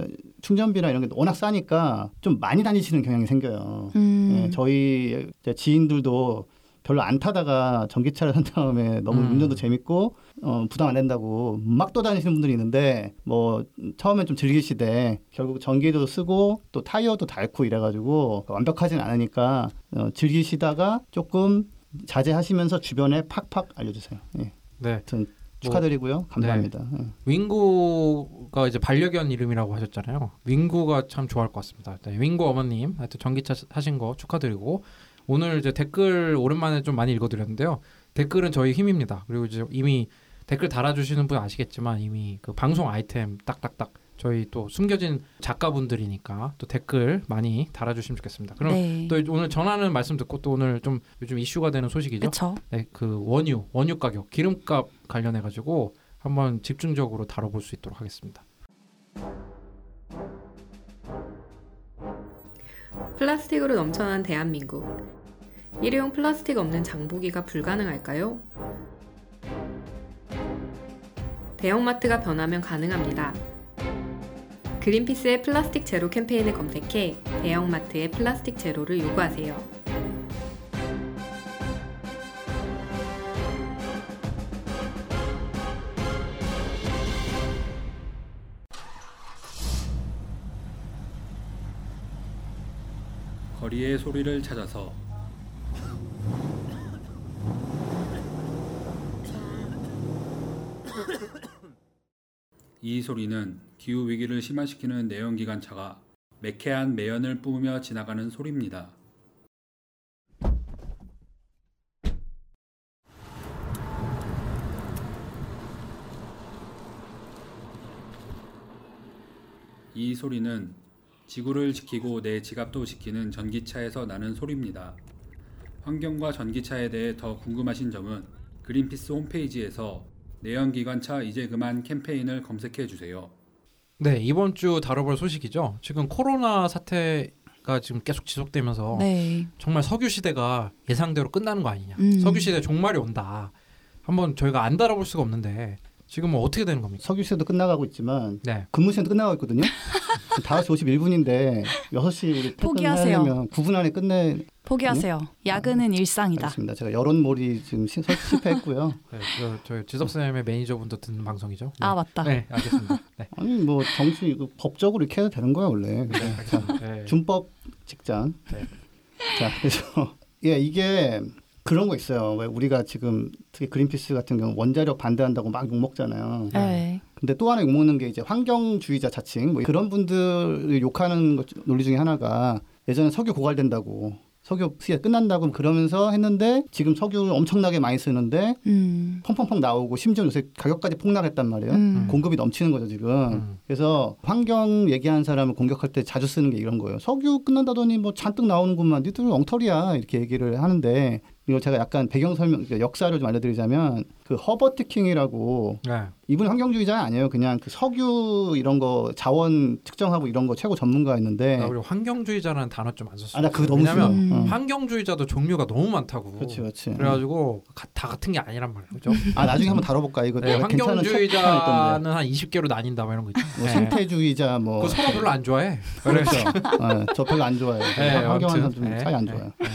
충전비나 이런 게 워낙 싸니까 좀 많이 다니시는 경향이 생겨요. 음. 예, 저희 지인들도 별로 안 타다가 전기차를 산 다음에 너무 음. 운전도 재밌고 어, 부담 안 된다고 막 떠다니시는 분들이 있는데 뭐 처음엔 좀 즐기시되 결국 전기도 쓰고 또 타이어도 닳고 이래가지고 완벽하진 않으니까 어, 즐기시다가 조금 자제하시면서 주변에 팍팍 알려주세요. 예. 네. 하여튼 축하드리고요. 감사합니다. 예. 윙 구가 이제 반려견 이름이라고 하셨잖아요. 윙구가 참 좋아할 것 같습니다. 네, 윙구 어머님, 하여튼 전기차 사신 거 축하드리고 오늘 이제 댓글 오랜만에 좀 많이 읽어드렸는데요. 댓글은 저희 힘입니다. 그리고 이제 이미 댓글 달아주시는 분 아시겠지만 이미 그 방송 아이템 딱딱딱 저희 또 숨겨진 작가분들이니까 또 댓글 많이 달아주시면 좋겠습니다. 그럼 네. 또 오늘 전하는 말씀 듣고 또 오늘 좀 요즘 이슈가 되는 소식이죠. 그렇죠. 네, 그 원유, 원유 가격, 기름값 관련해 가지고 한번 집중적으로 다뤄볼 수 있도록 하겠습니다. 플라스틱으로 넘쳐난 대한민국. 일회용 플라스틱 없는 장보기가 불가능할까요? 대형마트가 변하면 가능합니다. 그린피스의 플라스틱 제로 캠페인을 검색해 대형마트의 플라스틱 제로를 요구하세요. 거리의 소리를 찾아서 이 소리는 기후 위기를 심화시키는 내연기관차가 매캐한 매연을 뿜으며 지나가는 소리입니다. 이 소리는 지구를 지키고 내 지갑도 지키는 전기차에서 나는 소리입니다. 환경과 전기차에 대해 더 궁금하신 점은 그린피스 홈페이지에서 내연기관차 이제 그만 캠페인을 검색해 주세요. 네 이번 주 다뤄볼 소식이죠. 지금 코로나 사태가 지금 계속 지속되면서 네. 정말 석유 시대가 예상대로 끝나는 거 아니냐. 음. 석유 시대 종말이 온다. 한번 저희가 안 다뤄볼 수가 없는데 지금은 어떻게 되는 겁니까? 석유 시대도 끝나가고 있지만 네. 근무 시간도 끝나가고 있거든요. 5시 51분인데 6시 우리 포기하세요. 퇴근하려면 9분 안에 끝내 포기하세요. 야근은 일상이다. 알겠습니다. 제가 여론몰이 지금 시, 실패했고요. 네, 저, 저희 지석 쌤의 매니저분도 듣는 방송이죠. 네. 아 맞다. 네, 알겠습니다. 네. 아니 뭐 정치 이거 법적으로 이렇게 해도 되는 거야 원래. 네, 알겠습니다. 네. 준법 직장. 네. 자 그래서 예 이게 그런 거 있어요. 왜 우리가 지금 특히 그린피스 같은 경우 원자력 반대한다고 막 욕 먹잖아요. 네. 근데 또 하나 욕 먹는 게 이제 환경주의자 자칭 뭐 그런 분들을 욕하는 것 논리 중에 하나가 예전에 석유 고갈된다고 석유 시대 끝난다고 그러면서 했는데 지금 석유 엄청나게 많이 쓰는데 음. 펑펑펑 나오고 심지어 요새 가격까지 폭락했단 말이에요. 음. 공급이 넘치는 거죠 지금. 음. 그래서 환경 얘기하는 사람을 공격할 때 자주 쓰는 게 이런 거예요. 석유 끝난다더니 뭐 잔뜩 나오는구만. 니들 엉터리야 이렇게 얘기를 하는데 이거 제가 약간 배경 설명, 그러니까 역사를 좀 알려드리자면 그 허버트 킹이라고 네. 이분 환경주의자 아니에요. 그냥 그 석유 이런 거 자원 측정하고 이런 거 최고 전문가였는데 나 우리 환경주의자라는 단어 좀 안 썼어요. 아나 그거 너무 왜냐면. 음. 어. 환경주의자도 종류가 너무 많다고. 그렇지 그렇지. 그래가지고 가- 다 같은 게 아니란 말이에요. 그죠? 아 나중에 한번 다뤄볼까 이거 네. 환경주의자는 한 20개로 나뉜다 뭐 이런 거 있죠. 뭐 네. 생태주의자 뭐 그거 서로 별로 안 좋아해. 그렇죠. 어, 저 별로 안 좋아해요. 네, 환경하는 사람 좀 네, 사이 안 네, 좋아요. 네.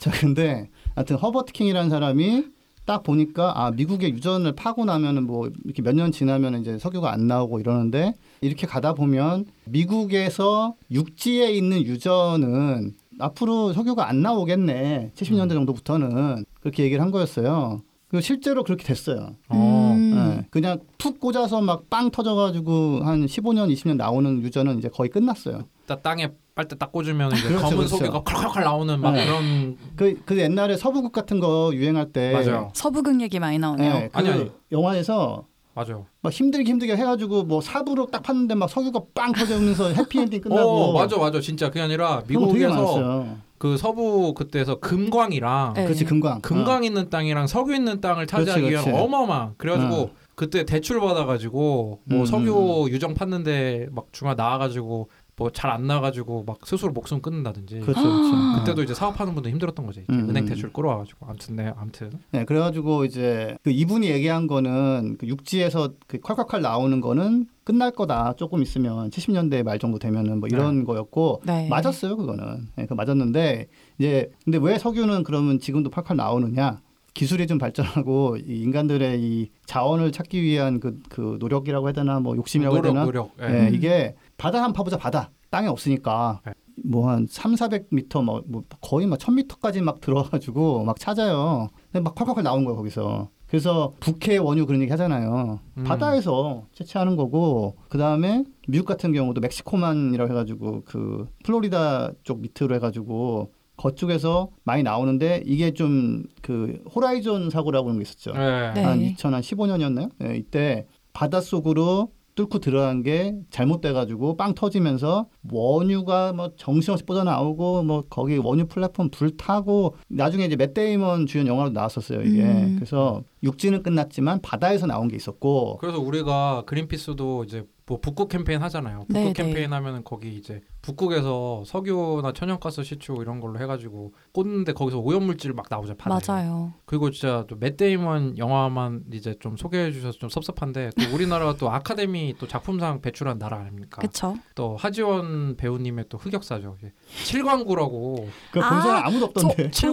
자 근데 하여튼 허버트 킹이라는 사람이 딱 보니까 아 미국의 유전을 파고 나면은 뭐 이렇게 몇 년 지나면 이제 석유가 안 나오고 이러는데 이렇게 가다 보면 미국에서 육지에 있는 유전은 앞으로 석유가 안 나오겠네 70년대 정도부터는 그렇게 얘기를 한 거였어요. 그리고 실제로 그렇게 됐어요. 어. 음. 예, 그냥 푹 꽂아서 막 빵 터져가지고 한 15년 20년 나오는 유전은 이제 거의 끝났어요. 딱 땅에 빨대 딱 꽂으면 이제 그렇죠, 검은 그렇죠. 속에가 컬컬컬 나오는 막 네. 그런 그, 그 옛날에 서부극 같은 거 유행할 때 맞아요. 서부극 얘기 많이 나오네요. 예, 그 아니, 아니. 영화에서 맞아요. 막 힘들게 힘들게 해가지고 뭐 사부로 딱 팠는데 막 석유가 빵 터지면서 해피엔딩 끝나고 어, 맞아 맞아 진짜 그게 아니라 미국에서. 그 서부 그때에서 금광이랑 네. 그렇지 금광. 금광 있는 땅이랑 석유 있는 땅을 차지하기 위한 그렇지. 어마어마한 그래가지고 어. 그때 대출 받아가지고 뭐 음, 석유 유정 팠는데 막 중간 나와가지고 뭐 잘 안 나가지고 막 스스로 목숨 끊는다든지 그렇죠, 그렇죠. 아. 그때도 이제 사업하는 분도 힘들었던 거지 이제 음. 은행 대출 끌어와가지고 아무튼 네 아무튼 네, 그래가지고 이제 그 이분이 얘기한 거는 그 육지에서 그 콸콸콸 나오는 거는 끝날 거다. 조금 있으면 70년대 말 정도 되면은 뭐 이런 거였고 네. 맞았어요, 그거는. 네, 그 맞았는데 이제 근데 왜 석유는 그러면 지금도 콸콸 나오느냐? 기술이 좀 발전하고 이 인간들의 이 자원을 찾기 위한 그, 그 노력이라고 해야 되나 뭐 욕심이라고 노력 해야 되나 노력 예. 네, 이게 바다 한번 파보자 바다 땅이 없으니까 네. 뭐한 3, 400m 뭐, 뭐 거의 막 1000m까지 막 들어가지고 막 찾아요. 근데 막 콸콸콸 나온 거예요 거기서. 그래서 북해 원유 그런 얘기 하잖아요. 음. 바다에서 채취하는 거고 그 다음에 미국 같은 경우도 멕시코만이라고 해가지고 그 플로리다 쪽 밑으로 해가지고 그쪽에서 많이 나오는데 이게 좀 그 호라이존 사고라고 하는 게 있었죠. 예. 네. 한 2015년이었나요? 네, 이때 바닷속으로 뚫고 들어간 게 잘못돼가지고 빵 터지면서 원유가 뭐 정신없이 뻗어나오고 뭐 거기 원유 플랫폼 불타고 나중에 이제 맷 데이먼 주연 영화로 나왔었어요 이게 음. 그래서 육지는 끝났지만 바다에서 나온 게 있었고 그래서 우리가 그린피스도 이제 뭐 북극 캠페인 하잖아요. 북극 네, 캠페인 하면은 거기 이제 북극에서 석유나 천연가스 시추 이런 걸로 해가지고 꽂는데 거기서 오염물질 막 나오죠 바다에. 맞아요. 그리고 진짜 또 맷 데이먼 영화만 이제 좀 소개해 주셔서 좀 섭섭한데 또 우리나라가 또 아카데미 또 작품상 배출한 나라 아닙니까? 그렇죠. 또 하지원 배우님의 또 흑역사죠. 칠광구라고 그 아, 본사는 아무도 없던데. 저, 저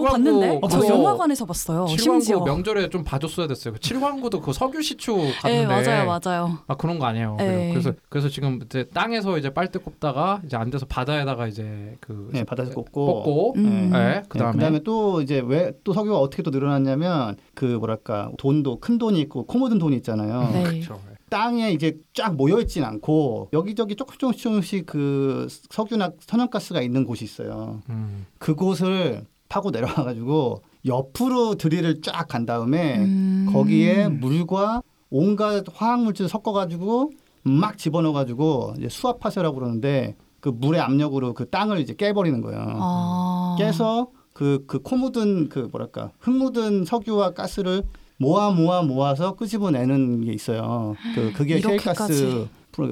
그거 영화관에서 봤어요. 칠광구 심지어. 명절에 좀 봐줬어야 됐어요. 그 칠광구도 그 석유 시추 네 갔는데 맞아요 맞아요. 아 그런 거 아니에요. 네. 그래서 그래서 지금 이제 땅에서 이제 빨대 꼽다가 이제 안 돼서 바다에다가 이제 그 네, 바다에서 꽂고. 꽂고 음. 네, 그다음에 네, 그다음에 또 이제 왜 또 석유가 어떻게 또 늘어났냐면 그 뭐랄까 돈도 큰 돈이 있고 코 묻은 돈이 있잖아요. 네. 그렇죠. 땅에 이제 쫙 모여 있진 않고 여기저기 조금 조금씩 조금씩 그 석유나 천연가스가 있는 곳이 있어요. 음. 그곳을 파고 내려와 가지고 옆으로 드릴을 쫙 간 다음에 음. 거기에 물과 온갖 화학 물질 섞어 가지고 막 집어넣어 가지고 이제 수압파쇄라고 그러는데 그 물의 압력으로 그 땅을 이제 깨버리는 거예요. 아. 깨서 그 그 코 묻은 그 뭐랄까 흙 묻은 석유와 가스를 모아 모아 모아서 끄집어내는 게 있어요. 그 그게 이렇게까지. 셰일가스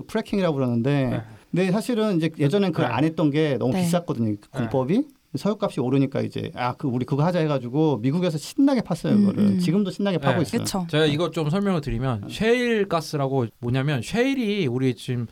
프래킹이라고 그러는데 네. 근데 사실은 이제 예전엔 그걸 네. 안 했던 게 너무 네. 비쌌거든요. 그 공법이. 서유값이 오르니까 이제 아 그 우리 그거 하자 해가지고 미국에서 신나게 팠어요 음, 그거를 음. 지금도 신나게 파고 네. 있어요. 그쵸. 제가 이것 좀 설명을 드리면 셰일 가스라고 뭐냐면 셰일이 우리 지금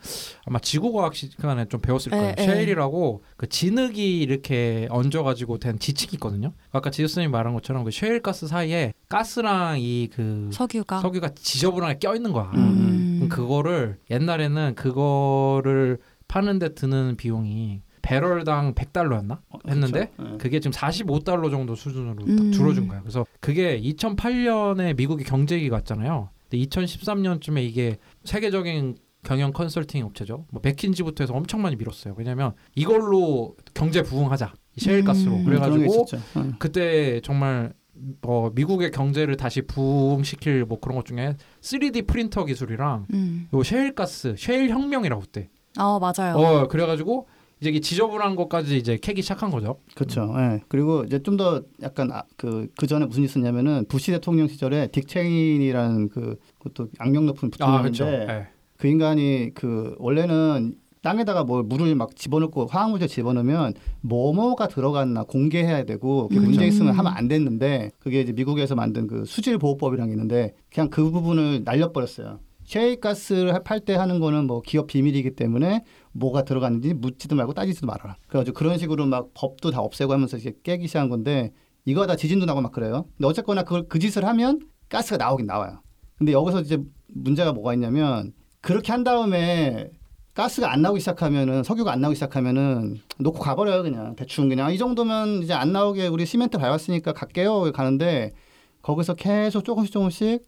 아마 지구과학 시간에 좀 배웠을 거예요. 에, 에. 셰일이라고 그 진흙이 이렇게 얹어가지고 된 지층이 있거든요. 아까 지우스님 말한 것처럼 그 셰일 가스 사이에 가스랑 이 그 석유가. 석유가 지저분하게 껴 있는 거야. 음. 그럼 그거를 옛날에는 그거를 파는데 드는 비용이 배럴당 100달러였나? 어, 했는데 그렇죠. 네. 그게 지금 45달러 정도 수준으로 딱 음. 줄어든 거예요. 그래서 그게 2008년에 미국이 경제기가 왔잖아요. 근데 2013년쯤에 이게 세계적인 경영 컨설팅 업체죠. 뭐 맥킨지부터 해서 엄청 많이 밀었어요. 왜냐면 이걸로 경제 부흥하자. 이 셰일 가스로. 음. 게 그래가지고. 네. 그때 정말 어, 미국의 경제를 다시 부흥시킬 뭐 그런 것 중에 3D 프린터 기술이랑 음. 요 셰일 가스, 셰일 혁명이라고 그때. 아 맞아요. 어, 그래가지고 이제 이 지저분한 것까지 이제 캐기 시작한 거죠. 그렇죠. 예. 그리고 이제 좀 더 약간 아, 그, 그 전에 무슨 일이 있었냐면은 부시 대통령 시절에 딕 체니라는 그 그것도 악명 높은 아, 부통령인데 그렇죠. 예. 그 인간이 그 원래는 땅에다가 뭐 물을 막 집어넣고 화학물질 집어넣으면 뭐뭐가 들어갔나 공개해야 되고 그게 음. 문제 있으면 하면 안 됐는데 그게 이제 미국에서 만든 그 수질 보호법이라는 게 있는데 그냥 그 부분을 날려버렸어요. 셰일가스를 팔 때 하는 거는 뭐 기업 비밀이기 때문에 뭐가 들어갔는지 묻지도 말고 따지지도 말아라. 그래가지고 그런 식으로 막 법도 다 없애고 하면서 이제 깨기 시작한 건데 이거 다 지진도 나고 막 그래요. 근데 어쨌거나 그걸 그 짓을 하면 가스가 나오긴 나와요. 근데 여기서 이제 문제가 뭐가 있냐면 그렇게 한 다음에 가스가 안 나오기 시작하면은 석유가 안 나오기 시작하면은 놓고 가버려요 그냥 대충 그냥 이 정도면 이제 안 나오게 우리 시멘트 발랐으니까 갈게요 가는데 거기서 계속 조금씩 조금씩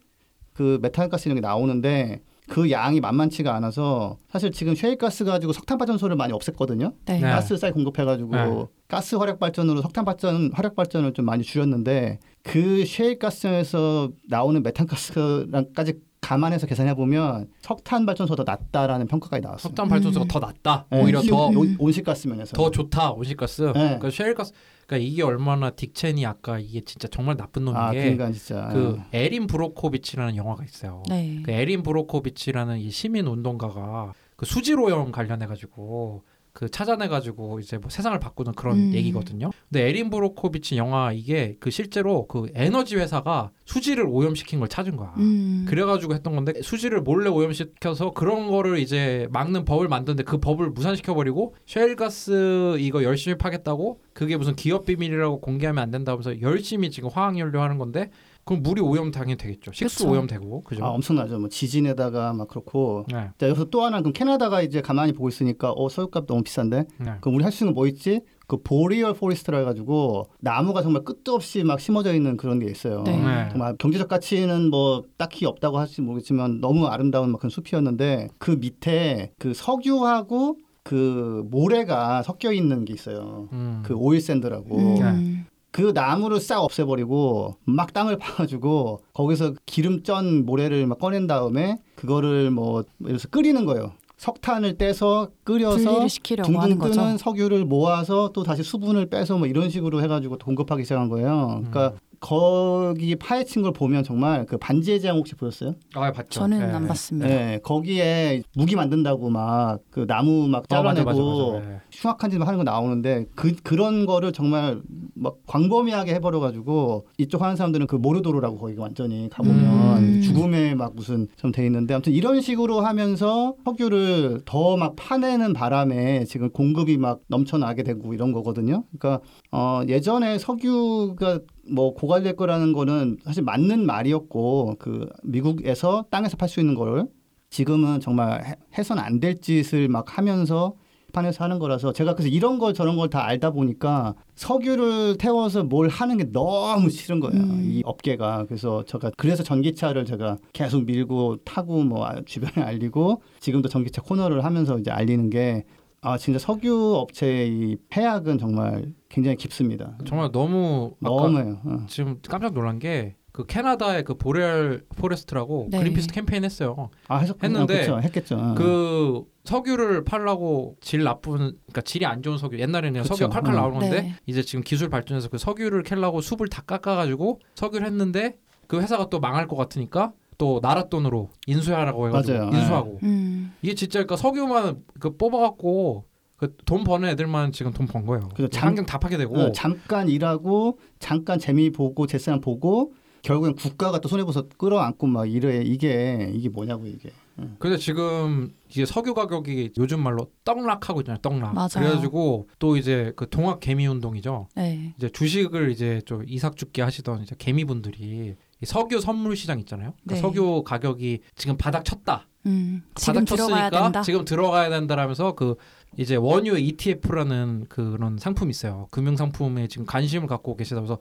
그 메탄가스 이런 게 나오는데 그 양이 만만치가 않아서 사실 지금 셰일가스 가지고 석탄 발전소를 많이 없앴거든요. 네. 네. 가스 싸게 공급해가지고 네. 가스 화력 발전으로 석탄 발전 화력 발전을 좀 많이 줄였는데 그 셰일가스에서 나오는 메탄가스랑까지 감안해서 계산해 보면 석탄 발전소가 더 낫다라는 평가가 나왔어요. 석탄 발전소가 음. 더 낫다. 네, 오히려 더더 음. 온실가스 면에서 좋다. 온실가스. 네. 그러니까 셰일가스. 그러니까 이게 얼마나 딕 체니 아까 이게 진짜 정말 나쁜 놈인 아 게 그러니까 진짜 그 에린 브로코비치라는 영화가 있어요. 네. 그 에린 브로코비치라는 이 시민 운동가가 그 수질 오염 관련해 가지고 그 찾아내 가지고 이제 뭐 세상을 바꾸는 그런 음. 얘기거든요. 근데 에린 브로코비치 영화 이게 그 실제로 그 에너지 회사가 수질을 오염시킨 걸 찾은 거야. 음. 그래가지고 했던 건데 수질을 몰래 오염시켜서 그런 거를 이제 막는 법을 만드는데 그 법을 무산시켜버리고 셰일가스 이거 열심히 파겠다고 그게 무슨 기업 비밀이라고 공개하면 안 된다면서 열심히 지금 화석연료 하는 건데 그럼 물이 오염 당연히 되겠죠. 식수 그쵸. 오염되고 그죠. 아 엄청나죠. 뭐 지진에다가 막 그렇고 네, 자, 여기서 또 하나 그럼 캐나다가 이제 가만히 보고 있으니까 어 석유값 너무 비싼데 네. 그럼 우리 할 수 있는 거 뭐 있지? 그 boreal forest라 해가지고 나무가 정말 끝도 없이 막 심어져 있는 그런 게 있어요. 네. 네. 정말 경제적 가치는 뭐 딱히 없다고 할지 모르겠지만 너무 아름다운 막 그런 숲이었는데 그 밑에 그 석유하고 그 모래가 섞여 있는 게 있어요. 음. 그 오일 샌드라고 음. 그 나무를 싹 없애버리고 막 땅을 파가지고 거기서 기름 쩐 모래를 막 꺼낸 다음에 그거를 뭐 예를 들어서 끓이는 거예요. 석탄을 떼서 끓여서 둥둥 뜨는. 석유를 모아서 또 다시 수분을 빼서 뭐 이런 식으로 해가지고 공급하기 시작한 거예요. 음. 그러니까 거기 파헤친 걸 보면 정말 그 반지의 제왕 혹시 보셨어요? 아 봤죠. 저는 네. 안 봤습니다. 네, 거기에 무기 만든다고 막 그 나무 막 잘라내고 맞아, 맞아. 네. 흉악한 짓 하는 거 나오는데 그 그런 거를 정말 막 광범위하게 해버려가지고 이쪽 하는 사람들은 그 모르도로라고 거기 완전히 가보면 음. 죽음에 막 무슨 좀 돼 있는데 아무튼 이런 식으로 하면서 석유를 더 막 파내는 바람에 지금 공급이 막 넘쳐나게 되고 이런 거거든요. 그러니까 어 예전에 석유가 뭐 고갈될 거라는 거는 사실 맞는 말이었고 그 미국에서 땅에서 팔 수 있는 걸 지금은 정말 해- 해선 안 될 짓을 막 하면서 판에서 하는 거라서 제가 그래서 이런 걸 저런 걸 다 알다 보니까 석유를 태워서 뭘 하는 게 너무 싫은 거예요. 음. 이 업계가. 그래서 제가 그래서 전기차를 제가 계속 밀고 타고 뭐 아- 주변에 알리고 지금도 전기차 코너를 하면서 이제 알리는 게 아, 진짜 석유 업체의 이 패악은 정말 굉장히 깊습니다. 정말 너무 너무해요. 어. 지금 깜짝 놀란 게 그 캐나다의 그 boreal forest라고 네. 그린피스 캠페인 했어요. 아, 해서 했는데 그렇죠. 했겠죠. 어. 그 석유를 팔라고 질 나쁜 그러니까 질이 안 좋은 석유 옛날에는 그쵸. 석유가 칼칼 음. 나오는 건데 네. 이제 지금 기술 발전해서 그 석유를 캘라고 숲을 다 깎아가지고 석유를 했는데 그 회사가 또 망할 것 같으니까 또 나라 돈으로 인수하라고 해가지고 맞아요. 인수하고 음. 이게 진짜 그러니까 석유만 그 뽑아갖고 그 돈 버는 애들만 지금 돈 번 거예요. 그죠. 잠- 환경 다 파게 되고 어, 잠깐 일하고 잠깐 재미 보고 재산 보고 결국엔 국가가 또 손해 보서 끌어안고 막 이래 이게 이게 뭐냐고 이게. 근데 지금 이게 석유 가격이 요즘 말로 떡락하고 있잖아요. 떡락. 맞아요. 그래가지고 또 이제 그 동학 개미 운동이죠. 네. 이제 주식을 이제 좀 이삭 죽게 하시던 이제 개미분들이 이 석유 선물 시장 있잖아요. 그러니까 네. 석유 가격이 지금 바닥 쳤다. 음. 지금 바닥 들어가야 쳤으니까 된다. 지금 들어가야 된다라면서 그 이제 원유 ETF라는 그런 상품이 있어요. 금융 상품에 지금 관심을 갖고 계시다 그래서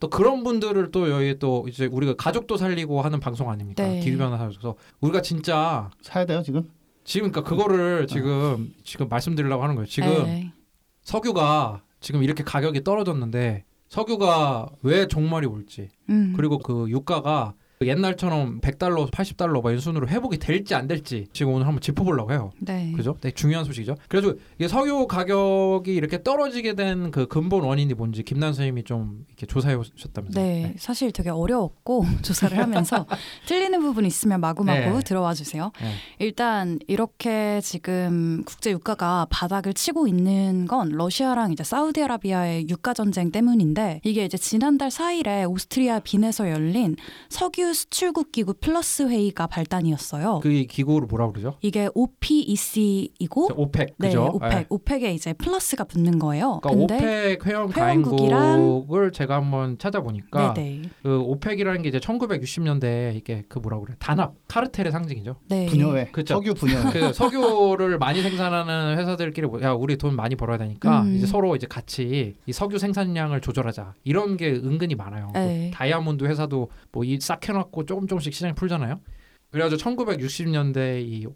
또 그런 분들을 또 여기 또 이제 우리가 가족도 살리고 하는 방송 아닙니까? 네. 기후변화 사회에서 우리가 진짜 사야 돼요 지금? 지금 그러니까 그거를 지금 지금 말씀드리려고 하는 거예요. 지금 네. 석유가 지금 이렇게 가격이 떨어졌는데 석유가 왜 종말이 올지 음. 그리고 그 유가가 옛날처럼 100달러, 80달러 막 이런 순으로 회복이 될지 안 될지 지금 오늘 한번 짚어보려고 해요. 네. 그죠? 되게 중요한 소식이죠. 그래서 이게 석유 가격이 이렇게 떨어지게 된 그 근본 원인이 뭔지 김난 선생님이 좀 이렇게 조사해 오셨다면서요. 네, 사실 되게 어려웠고 조사를 하면서 틀리는 부분 있으면 마구마구 네. 들어와 주세요. 네. 일단 이렇게 지금 국제 유가가 바닥을 치고 있는 건 러시아랑 이제 사우디아라비아의 유가 전쟁 때문인데 이게 이제 지난달 4일에 오스트리아 빈에서 열린 석유 수출국 기구 플러스 회의가 발단이었어요. 그 기구를 뭐라고 그러죠? 이게 OPEC이고 오펙 네, 그죠? 오펙, 네. 오펙에 이제 플러스가 붙는 거예요. 그러니까 근데 오펙 회원 가입국을 제가 한번 찾아보니까 네네. 그 오펙이라는 게 이제 1960년대 이게 그 뭐라고 그래 담합 카르텔의 상징이죠. 네. 부녀회. 그쵸. 석유 부녀회. 그 석유를 많이 생산하는 회사들끼리 뭐, 야 우리 돈 많이 벌어야 되니까 음. 이제 서로 이제 같이 이 석유 생산량을 조절하자 이런 게 은근히 많아요. 네. 그 다이아몬드 회사도 뭐이 싹 해놓 고 조금 조금씩 시장이 풀잖아요. 그래가지고 1960년대 이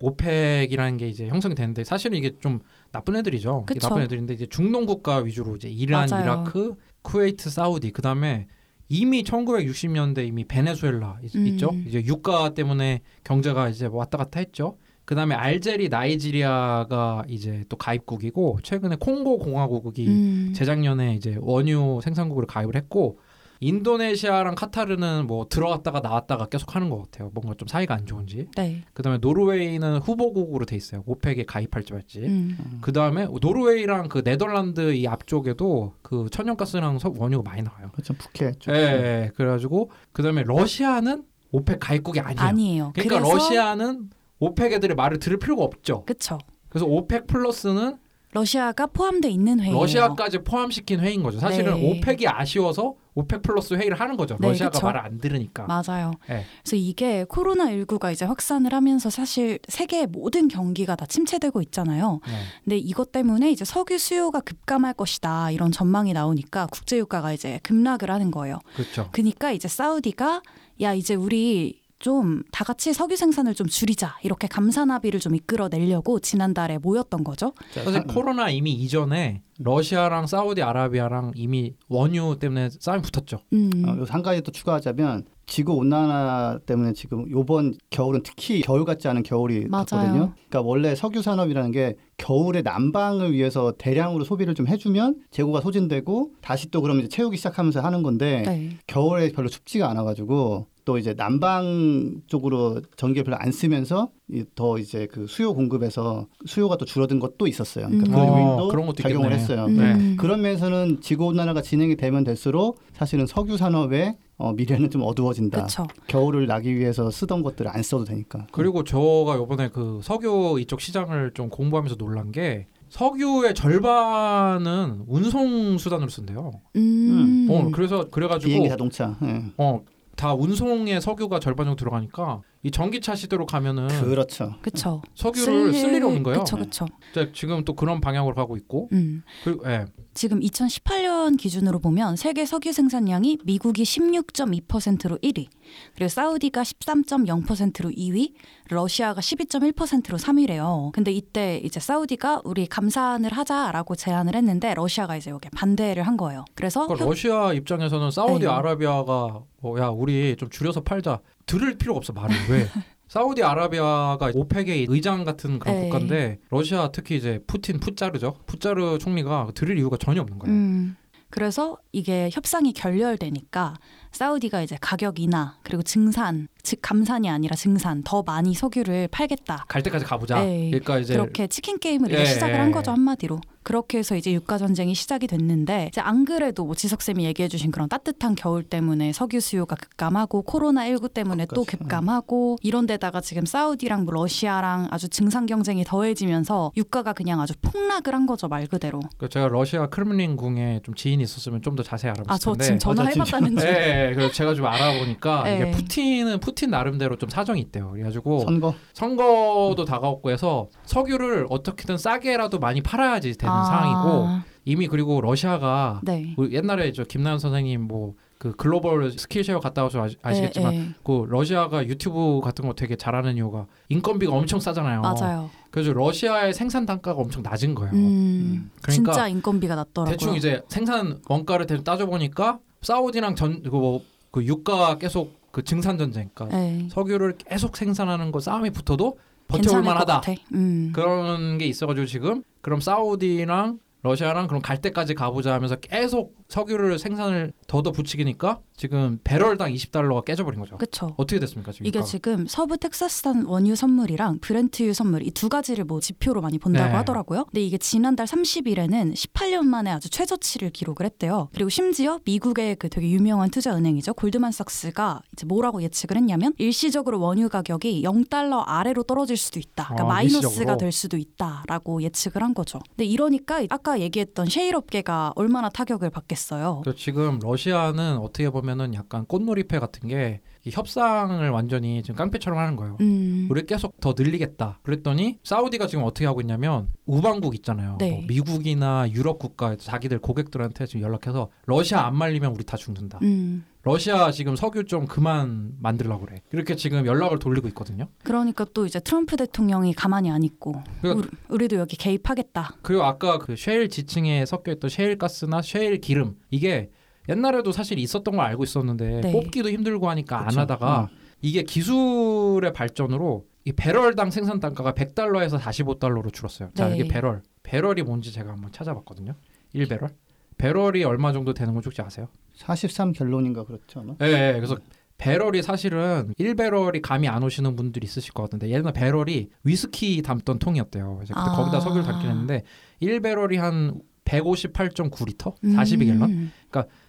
오펙이라는 게 이제 형성이 됐는데 사실은 이게 좀 나쁜 애들이죠. 이게 그쵸. 나쁜 애들인데 이제 중동 국가 위주로 이제 이란, 맞아요. 이라크, 쿠웨이트, 사우디 그 다음에 이미 1960년대 이미 베네수엘라 있, 음. 있죠. 이제 유가 때문에 경제가 이제 왔다 갔다 했죠. 그 다음에 알제리, 나이지리아가 이제 또 가입국이고 최근에 콩고 공화국이 음. 재작년에 이제 원유 생산국으로 가입을 했고 인도네시아랑 카타르는 뭐 들어갔다가 나왔다가 계속 하는 것 같아요. 뭔가 좀 사이가 안 좋은지. 네. 그다음에 노르웨이는 후보국으로 돼 있어요. 오펙에 가입할지 말지. 음. 그다음에 노르웨이랑 그 네덜란드 이 앞쪽에도 그 천연가스랑 석- 원유가 많이 나와요. 그렇죠. 북해. 쪽. 예, 예. 그래가지고 그다음에 러시아는 오펙 가입국이 아니에요. 아니에요. 그러니까 그래서 러시아는 오펙 애들의 말을 들을 필요가 없죠. 그쵸. 그래서 오펙 플러스는 러시아가 포함돼 있는 회의예요. 러시아까지 포함시킨 회의인 거죠. 사실은 네. 오펙이 아쉬워서 오펙 플러스 회의를 하는 거죠. 네, 러시아가. 말을 안 들으니까. 맞아요. 네. 그래서 이게 코로나 19가 이제 확산을 하면서 사실 세계의 모든 경기가 다 침체되고 있잖아요. 네. 근데 이것 때문에 이제 석유 수요가 급감할 것이다 이런 전망이 나오니까 국제 유가가 이제 급락을 하는 거예요. 그렇죠. 그러니까 이제 사우디가 야 이제 우리 좀 다 같이 석유 생산을 좀 줄이자 이렇게 감산 합의를 좀 이끌어내려고 지난달에 모였던 거죠. 사실 코로나 이미 이전에 러시아랑 사우디 아라비아랑 이미 원유 때문에 싸움이 붙었죠. 음. 어, 한 가지 또 추가하자면 지구 온난화 때문에 지금 요번 겨울은 특히 겨울 같지 않은 겨울이 맞아요. 갔거든요. 그러니까 원래 석유 산업이라는 게 겨울에 난방을 위해서 대량으로 소비를 좀 해주면 재고가 소진되고 다시 또 그럼 이제 채우기 시작하면서 하는 건데 네. 겨울에 별로 춥지가 않아가지고 또 이제 난방 쪽으로 전기를 별로 안 쓰면서 이- 더 이제 그 수요 공급에서 수요가 또 줄어든 것도 있었어요. 그러니까 음. 그 어, 요인도 그런 것도 작용을 있겠네. 했어요. 음. 네. 그런 면에서는 지구 온난화가 진행이 되면 될수록 사실은 석유 산업의 어, 미래는 좀 어두워진다. 그렇죠. 겨울을 나기 위해서 쓰던 것들을 안 써도 되니까. 그리고 저가 요번에 그 석유 이쪽 시장을 좀 공부하면서 놀란 게 석유의 절반은 운송 수단으로 쓴대요. 음. 어, 그래서 그래가지고 비행기 자동차. 예. 어, 다 운송에 석유가 절반 정도 들어가니까 이 전기차 시대로 가면은 그렇죠. 그쵸. 석유를 쓸 일이 없는 거예요. 그쵸, 그쵸. 이제 지금 또 그런 방향으로 가고 있고 음. 그리고 예. 지금 2018년 기준으로 보면 세계 석유 생산량이 미국이 16.2%로 1위, 그리고 사우디가 13.0%로 2위, 러시아가 12.1%로 3위래요. 근데 이때 이제 사우디가 우리 감산을 하자라고 제안을 했는데 러시아가 이제 여기 반대를 한 거예요. 그래서 그러니까 협- 러시아 입장에서는 사우디 네. 아라비아가 어, 야 우리 좀 줄여서 팔자 들을 필요가 없어 말을 왜 사우디 아라비아가 오펙의 의장 같은 그런 네. 국가인데 러시아 특히 이제 푸틴 푸짜르죠 푸짜르 총리가 들을 이유가 전혀 없는 거예요. 음, 그래서 이게 협상이 결렬되니까 사우디가 이제 가격 인하 그리고 증산 즉 감산이 아니라 증산 더 많이 석유를 팔겠다. 갈 때까지 가보자. 네. 그러니까 이제 그렇게 치킨 게임을 이제 예, 시작을 예, 한 예. 거죠 한마디로. 그렇게 해서 이제 유가 전쟁이 시작이 됐는데 이제 안 그래도 뭐 지석 쌤이 얘기해 주신 그런 따뜻한 겨울 때문에 석유 수요가 급감하고 코로나 19 때문에 또. 급감하고 이런 데다가 지금 사우디랑 뭐 러시아랑 아주 증상 경쟁이 더해지면서 유가가 그냥 아주 폭락을 한 거죠 말 그대로. 그 제가 러시아 크렘린 궁에 좀 지인이 있었으면 좀 더 자세히 알아봤을 아저 텐데. 지금 전화해봤다는 예, 줄. 예, 그래서 제가 좀 알아보니까 네. 이게 푸틴은 푸틴 나름대로 좀 사정이 있대요. 그래가지고 선거. 선거도 다가왔고 해서 석유를 어떻게든 싸게라도 많이 팔아야지 되는 아, 상황이고 이미 그리고 러시아가 네. 우리 옛날에 저 김나연 선생님 뭐 그 글로벌 Skillshare 갔다 와서 아시- 예, 예. 그 러시아가 유튜브 같은 거 되게 잘하는 이유가 인건비가 엄청 싸잖아요. 맞아요. 그래서 러시아의 생산 단가가 엄청 낮은 거예요. 음, 그러니까 진짜 인건비가 낮더라고요. 대충 이제 생산 원가를 대충 따져보니까 사우디랑 전그 그 유가 계속 그 증산 전쟁, 그러니까 네. 석유를 계속 생산하는 거 싸움이 붙어도 버텨볼 것 만하다. 같아. 음. 그런 게 있어가지고 지금 그럼 사우디랑 러시아랑 그럼 갈 때까지 가보자 하면서 계속 석유를 생산을 더더 붙이니까 지금 배럴당 20달러가 깨져버린 거죠. 그쵸. 어떻게 됐습니까 지금? 이게? 지금 서부 텍사스산 원유 선물이랑 브렌트유 선물 이 두 가지를 뭐 지표로 많이 본다고 네. 하더라고요. 근데 이게 지난달 30일에는 18년 만에 아주 최저치를 기록을 했대요. 그리고 심지어 미국의 그 되게 유명한 투자 은행이죠. 골드만삭스가 이제 뭐라고 예측을 했냐면 일시적으로 원유 가격이 0달러 아래로 떨어질 수도 있다. 그러니까 아, 마이너스가 일시적으로? 될 수도 있다라고 예측을 한 거죠. 근데 이러니까 아까 얘기했던 셰일 업계가 얼마나 타격을 받겠 어요. 그 지금 러시아는 어떻게 보면은 약간 꽃놀이패 같은 게이 협상을 완전히 지금 깡패처럼 하는 거예요. 음. 우리 계속 더 늘리겠다. 그랬더니 사우디가 지금 어떻게 하고 있냐면 우방국 있잖아요. 네. 뭐 미국이나 유럽 국가 자기들 고객들한테 지금 연락해서 러시아 안 말리면 우리 다 죽는다. 음. 러시아 지금 석유 좀 그만 만들라고 그래. 이렇게 지금 연락을 돌리고 있거든요. 그러니까 또 이제 트럼프 대통령이 가만히 안 있고 그러니까- 우리, 우리 도 여기 개입하겠다. 그리고 아까 그 셰일 지층에 섞여 있던 셰일 가스나 셰일 기름 이게 옛날에도 사실 있었던 걸 알고 있었는데 네. 뽑기도 힘들고 하니까 안 그쵸. 하다가 이게 기술의 발전으로 이 배럴당 생산 단가가 100달러에서 45달러로 줄었어요. 자, 네. 이게 배럴. 배럴이 뭔지 제가 한번 찾아봤거든요. 1배럴. 배럴이 얼마 정도 되는 건 혹시 아세요? 43 결론인가 그렇죠 아마. 예, 예. 그래서 배럴이 사실은 1배럴이 감이 안 오시는 분들이 있으실 것 같은데 옛날 배럴이 위스키 담던 통이었대요. 그때 아. 거기다 석유를 담긴 했는데 1배럴이 한 158.9리터? 42갤런? 음.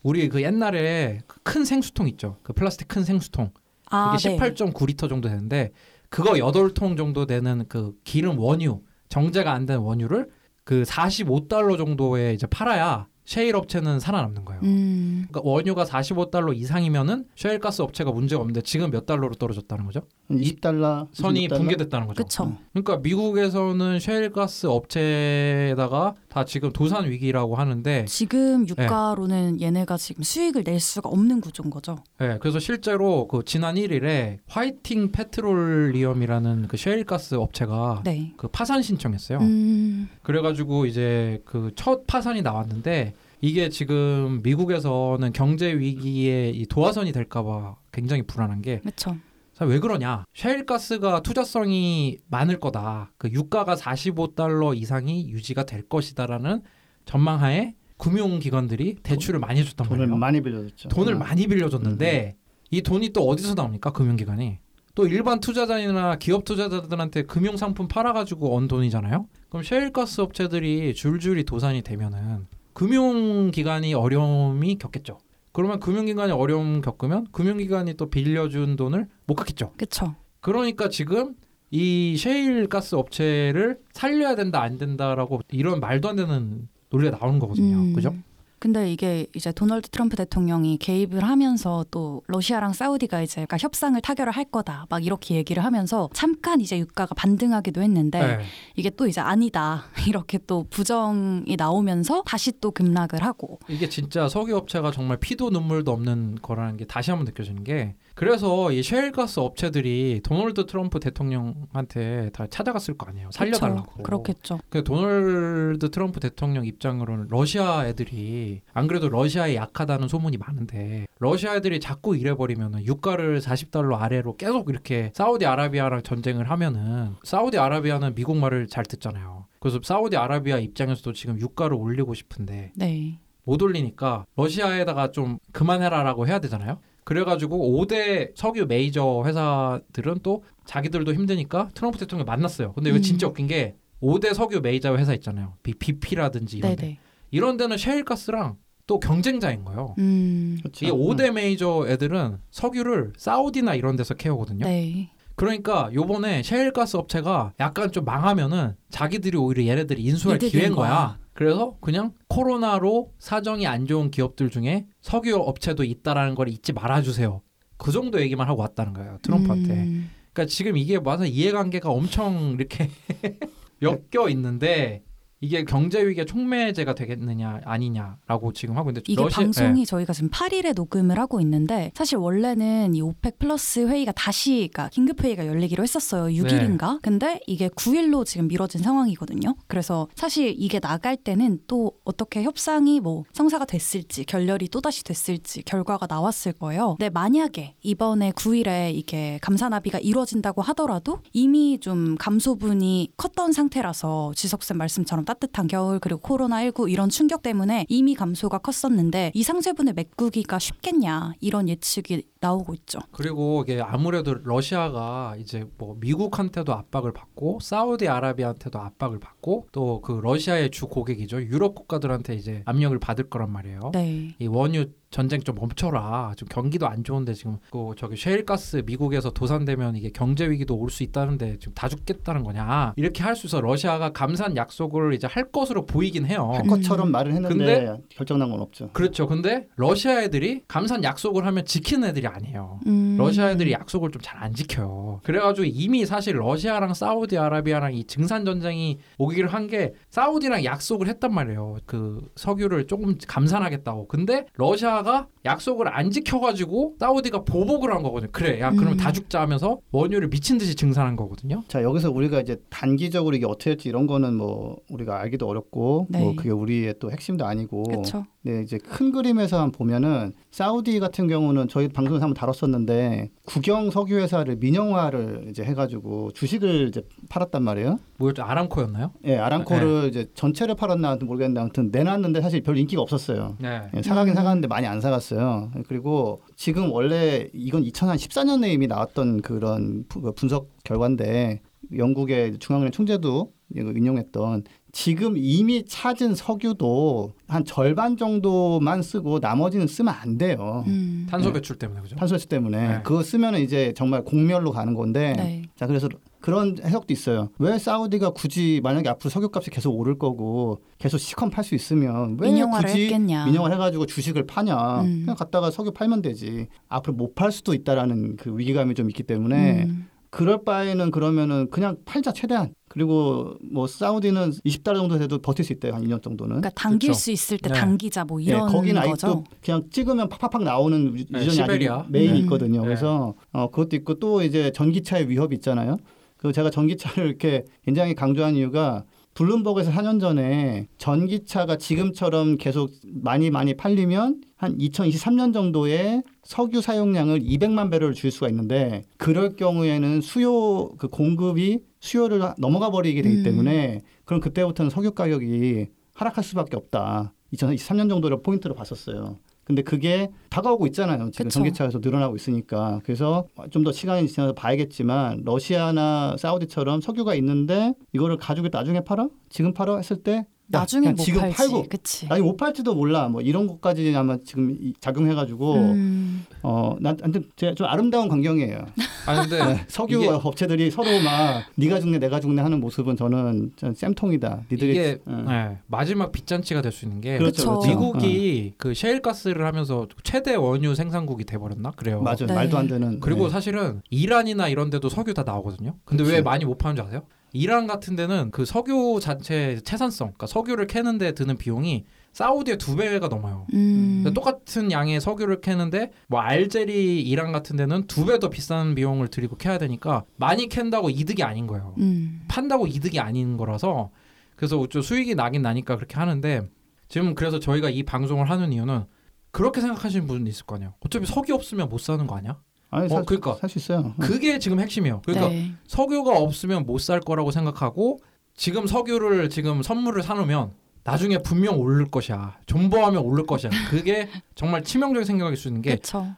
우리 그 옛날에 그큰 생수통 있죠. 그 플라스틱 큰 생수통. 아, 이게 네. 18.9리터 정도 되는데 그거 8통 정도 되는 그 기름 원유, 정제가 안 된 원유를 그 45달러 정도에 이제 팔아야 셰일 업체는 살아남는 거예요. 음. 그러니까 원유가 45달러 이상이면은 셰일 가스 업체가 문제가 없는데 지금 몇 달러로 떨어졌다는 거죠? 20달러 선이 26달러? 붕괴됐다는 거죠. 그쵸. 그러니까 미국에서는 셰일 가스 업체에다가 다 지금 도산 위기라고 하는데 지금 유가로는 얘네가 지금 수익을 낼 수가 없는 구조인 거죠. 네, 그래서 실제로 그 지난 1일에 화이팅 페트롤리엄이라는 그 셰일 가스 업체가 네. 그 파산 신청했어요. 음. 그래가지고 이제 그 첫 파산이 나왔는데 이게 지금 미국에서는 경제 위기에 이 도화선이 될까봐 굉장히 불안한 게 그렇죠. 왜 그러냐? 셰일가스가 투자성이 많을 거다. 그 유가가 45달러 이상이 유지가 될 것이다라는 전망하에 금융기관들이 대출을 많이 줬단 돈을 말이에요. 많이 빌려줬죠. 돈을 어. 많이 빌려줬는데 이 돈이 또 어디서 나옵니까? 금융기관이 또 일반 투자자나 기업 투자자들한테 금융 상품 팔아가지고 언 돈이잖아요. 그럼 셰일가스 업체들이 줄줄이 도산이 되면은 금융기관이 어려움이 겪겠죠. 그러면 금융기관이 어려움 겪으면 금융기관이 또 빌려준 돈을 못 갚겠죠. 그렇죠. 그러니까 지금 이 셰일 가스 업체를 살려야 된다 안 된다라고 이런 말도 안 되는 논리가 나오는 거거든요. 음. 그죠? 근데 이게 이제 도널드 트럼프 대통령이 개입을 하면서 또 러시아랑 사우디가 이제 그러니까 협상을 타결을 할 거다 막 이렇게 얘기를 하면서 잠깐 이제 유가가 반등하기도 했는데 네. 이게 또 이제 아니다 이렇게 또 부정이 나오면서 다시 또 급락을 하고 이게 진짜 석유 업체가 정말 피도 눈물도 없는 거라는 게 다시 한번 느껴지는 게 그래서 이 셰일가스 업체들이 도널드 트럼프 대통령한테 다 찾아갔을 거 아니에요. 살려달라고. 그렇겠죠. 그 도널드 트럼프 대통령 입장으로는 러시아 애들이 안 그래도 러시아에 약하다는 소문이 많은데 러시아 애들이 자꾸 이래버리면은 유가를 40달러 아래로 계속 이렇게 사우디아라비아랑 전쟁을 하면은 사우디아라비아는 미국 말을 잘 듣잖아요. 그래서 사우디아라비아 입장에서도 지금 유가를 올리고 싶은데 네. 못 올리니까 러시아에다가 좀 그만해라라고 해야 되잖아요. 그래가지고 5대 석유 메이저 회사들은 또 자기들도 힘드니까 트럼프 대통령 만났어요. 근데 이거 음. 진짜 웃긴 게 5대 석유 메이저 회사 있잖아요. BP라든지 이런 데. 네네. 이런 데는 셰일가스랑 또 경쟁자인 거예요. 음. 그렇죠. 이게 5대 메이저 애들은 석유를 사우디나 이런 데서 캐오거든요. 네. 그러니까 요번에 셰일가스 업체가 약간 좀 망하면은 자기들이 오히려 얘네들이 인수할 기회인 거야. 거야. 그래서 그냥 코로나로 사정이 안 좋은 기업들 중에 석유 업체도 있다라는 걸 잊지 말아주세요. 그 정도 얘기만 하고 왔다는 거예요. 트럼프한테. 음. 그러니까 지금 이게 맞아 이해관계가 엄청 이렇게 엮여 있는데 이게 경제 위기의 촉매제가 되겠느냐 아니냐라고 지금 하고 있는데 이게 러시아- 방송이 예. 저희가 지금 8일에 녹음을 하고 있는데 사실 원래는 이 오펙 플러스 회의가 다시 그러니까 긴급 회의가 열리기로 했었어요. 6일인가? 네. 근데 이게 9일로 지금 미뤄진 상황이거든요. 그래서 사실 이게 나갈 때는 또 어떻게 협상이 뭐 성사가 됐을지 결렬이 또 다시 됐을지 결과가 나왔을 거예요. 근데 만약에 이번에 9일에 이게 감사납의가 이루어진다고 하더라도 이미 좀 감소분이 컸던 상태라서 지석쌤 말씀처럼 따뜻한 겨울 그리고 코로나19 이런 충격 때문에 이미 감소가 컸었는데 이 상쇄분을 메꾸기가 쉽겠냐 이런 예측이 나오고 있죠. 그리고 이게 아무래도 러시아가 이제 뭐 미국한테도 압박을 받고 사우디아라비아한테도 압박을 받고 또 그 러시아의 주 고객이죠 유럽 국가들한테 이제 압력을 받을 거란 말이에요. 네. 이 원유 전쟁 좀 멈춰라. 지금 경기도 안 좋은데 지금 그 저기 셰일가스 미국에서 도산되면 이게 경제 위기도 올 수 있다는데 지금 다 죽겠다는 거냐. 이렇게 할 수 있어 러시아가 감산 약속을 이제 할 것으로 보이긴 해요. 할 것처럼 음. 말은 했는데 근데- 결정난 건 없죠. 그렇죠. 근데 러시아 애들이 감산 약속을 하면 지키는 애들이 아니에요. 음. 러시아 애들이 약속을 좀 잘 안 지켜요. 그래가지고 이미 사실 러시아랑 사우디아라비아랑 이 증산 전쟁이 오기를 한 게 사우디랑 약속을 했단 말이에요. 그 석유를 조금 감산하겠다고. 근데 러시아가 약속을 안 지켜가지고 사우디가 보복을 한 거거든요. 그래, 야 그러면 음. 다 죽자 하면서 원유를 미친 듯이 증산한 거거든요. 자 여기서 우리가 이제 단기적으로 이게 어떻게 될지 이런 거는 뭐 우리가 알기도 어렵고 네. 뭐 그게 우리의 또 핵심도 아니고 그렇죠. 네, 이제 큰 그림에서만 보면은 사우디 같은 경우는 저희 방송에서 한번 다뤘었는데 국영 석유 회사를 민영화를 이제 해가지고 주식을 이제 팔았단 말이에요. 뭐였죠? 아람코였나요? 예, 아람코를 네. 이제 전체를 팔았나 모르겠는데 아무튼 내놨는데 사실 별 인기가 없었어요. 네. 예, 사가긴 음. 사갔는데 많이 안 사갔어요. 그리고 지금 원래 이건 2014년에 이미 나왔던 그런 부- 그 분석 결과인데 영국의 중앙은행 총재도 이거 인용했던 지금 이미 찾은 석유도 한 절반 정도만 쓰고 나머지는 쓰면 안 돼요. 음. 탄소 네. 배출 때문에 그죠? 탄소수 때문에 네. 그거 쓰면 이제 정말 공멸로 가는 건데 네. 자 그래서 그런 해석도 있어요. 왜 사우디가 굳이 만약에 앞으로 석유값이 계속 오를 거고 계속 시컨 팔 수 있으면 왜 민영화를 굳이 했겠냐. 민영화를 해가지고 주식을 파냐? 음. 그냥 갖다가 석유 팔면 되지. 앞으로 못 팔 수도 있다라는 그 위기감이 좀 있기 때문에 음. 그럴 바에는 그러면은 그냥 팔자 최대한. 그리고 뭐 사우디는 20달러 정도 돼도 버틸 수 있대요 한 2년 정도는. 그러니까 당길 그렇죠. 수 있을 때 네. 당기자 뭐 예, 이런 거기는 거죠. 아직도 그냥 찍으면 팍팍팍 나오는 유- 네, 유전이. 아직 메인이 네. 있거든요. 네. 그래서 어, 그것도 있고 또 이제 전기차의 위협이 있잖아요. 그 제가 전기차를 이렇게 굉장히 강조한 이유가 블룸버그에서 4년 전에 전기차가 지금처럼 계속 많이 많이 팔리면 한 2023년 정도에 석유 사용량을 200만 배럴 줄 수가 있는데 그럴 경우에는 수요 그 공급이 수요를 넘어가 버리게 되기 음. 때문에 그럼 그때부터는 석유 가격이 하락할 수밖에 없다. 2023년 정도를 포인트로 봤었어요. 근데 그게 다가오고 있잖아요. 지금 그쵸. 전기차에서 늘어나고 있으니까. 그래서 좀 더 시간이 지나서 봐야겠지만 러시아나 사우디처럼 석유가 있는데 이거를 가지고 나중에 팔아? 지금 팔아? 했을 때 야, 나중에 못 지금 팔지. 팔고 그치. 나중에 못 팔지도 몰라. 뭐 이런 것까지 아마 지금 이- 작용해가지고 음, 어, 난 아무튼 제가 좀 아름다운 광경이에요. 아니 근데 네, 석유 이게- 업체들이 서로 막 네가 죽네 내가 죽네 하는 모습은 저는 전 쌤통이다. 니들이 이게 응. 네, 마지막 빗잔치가 될 수 있는 게 그렇죠. 그렇죠. 미국이 그 셰일 가스를 하면서 최대 원유 생산국이 돼버렸나 그래요. 어, 맞아요. 네. 말도 안 되는. 그리고 네. 사실은 이란이나 이런 데도 석유 다 나오거든요. 근데 왜 그치. 많이 못 파는 줄 아세요? 이란 같은 데는 그 석유 자체 채산성, 그러니까 석유를 캐는데 드는 비용이 사우디의 두 배가 넘어요. 음, 그러니까 똑같은 양의 석유를 캐는데 뭐 알제리, 이란 같은 데는 두 배 더 비싼 비용을 들이고 캐야 되니까 많이 캔다고 이득이 아닌 거예요. 음, 판다고 이득이 아닌 거라서 그래서 좀 수익이 나긴 나니까 그렇게 하는데 지금 그래서 저희가 이 방송을 하는 이유는 그렇게 생각하시는 분 있을 거 아니에요. 어차피 석유 없으면 못 사는 거 아니야? 아니 어, 그러니까 살 수 있어요. 그게 지금 핵심이에요. 그러니까 네. 석유가 없으면 못 살 거라고 생각하고 지금 석유를 지금 선물을 사놓으면 나중에 분명 오를 것이야. 존버하면 오를 것이야. 그게 정말 치명적인 생각일 수 있는 게.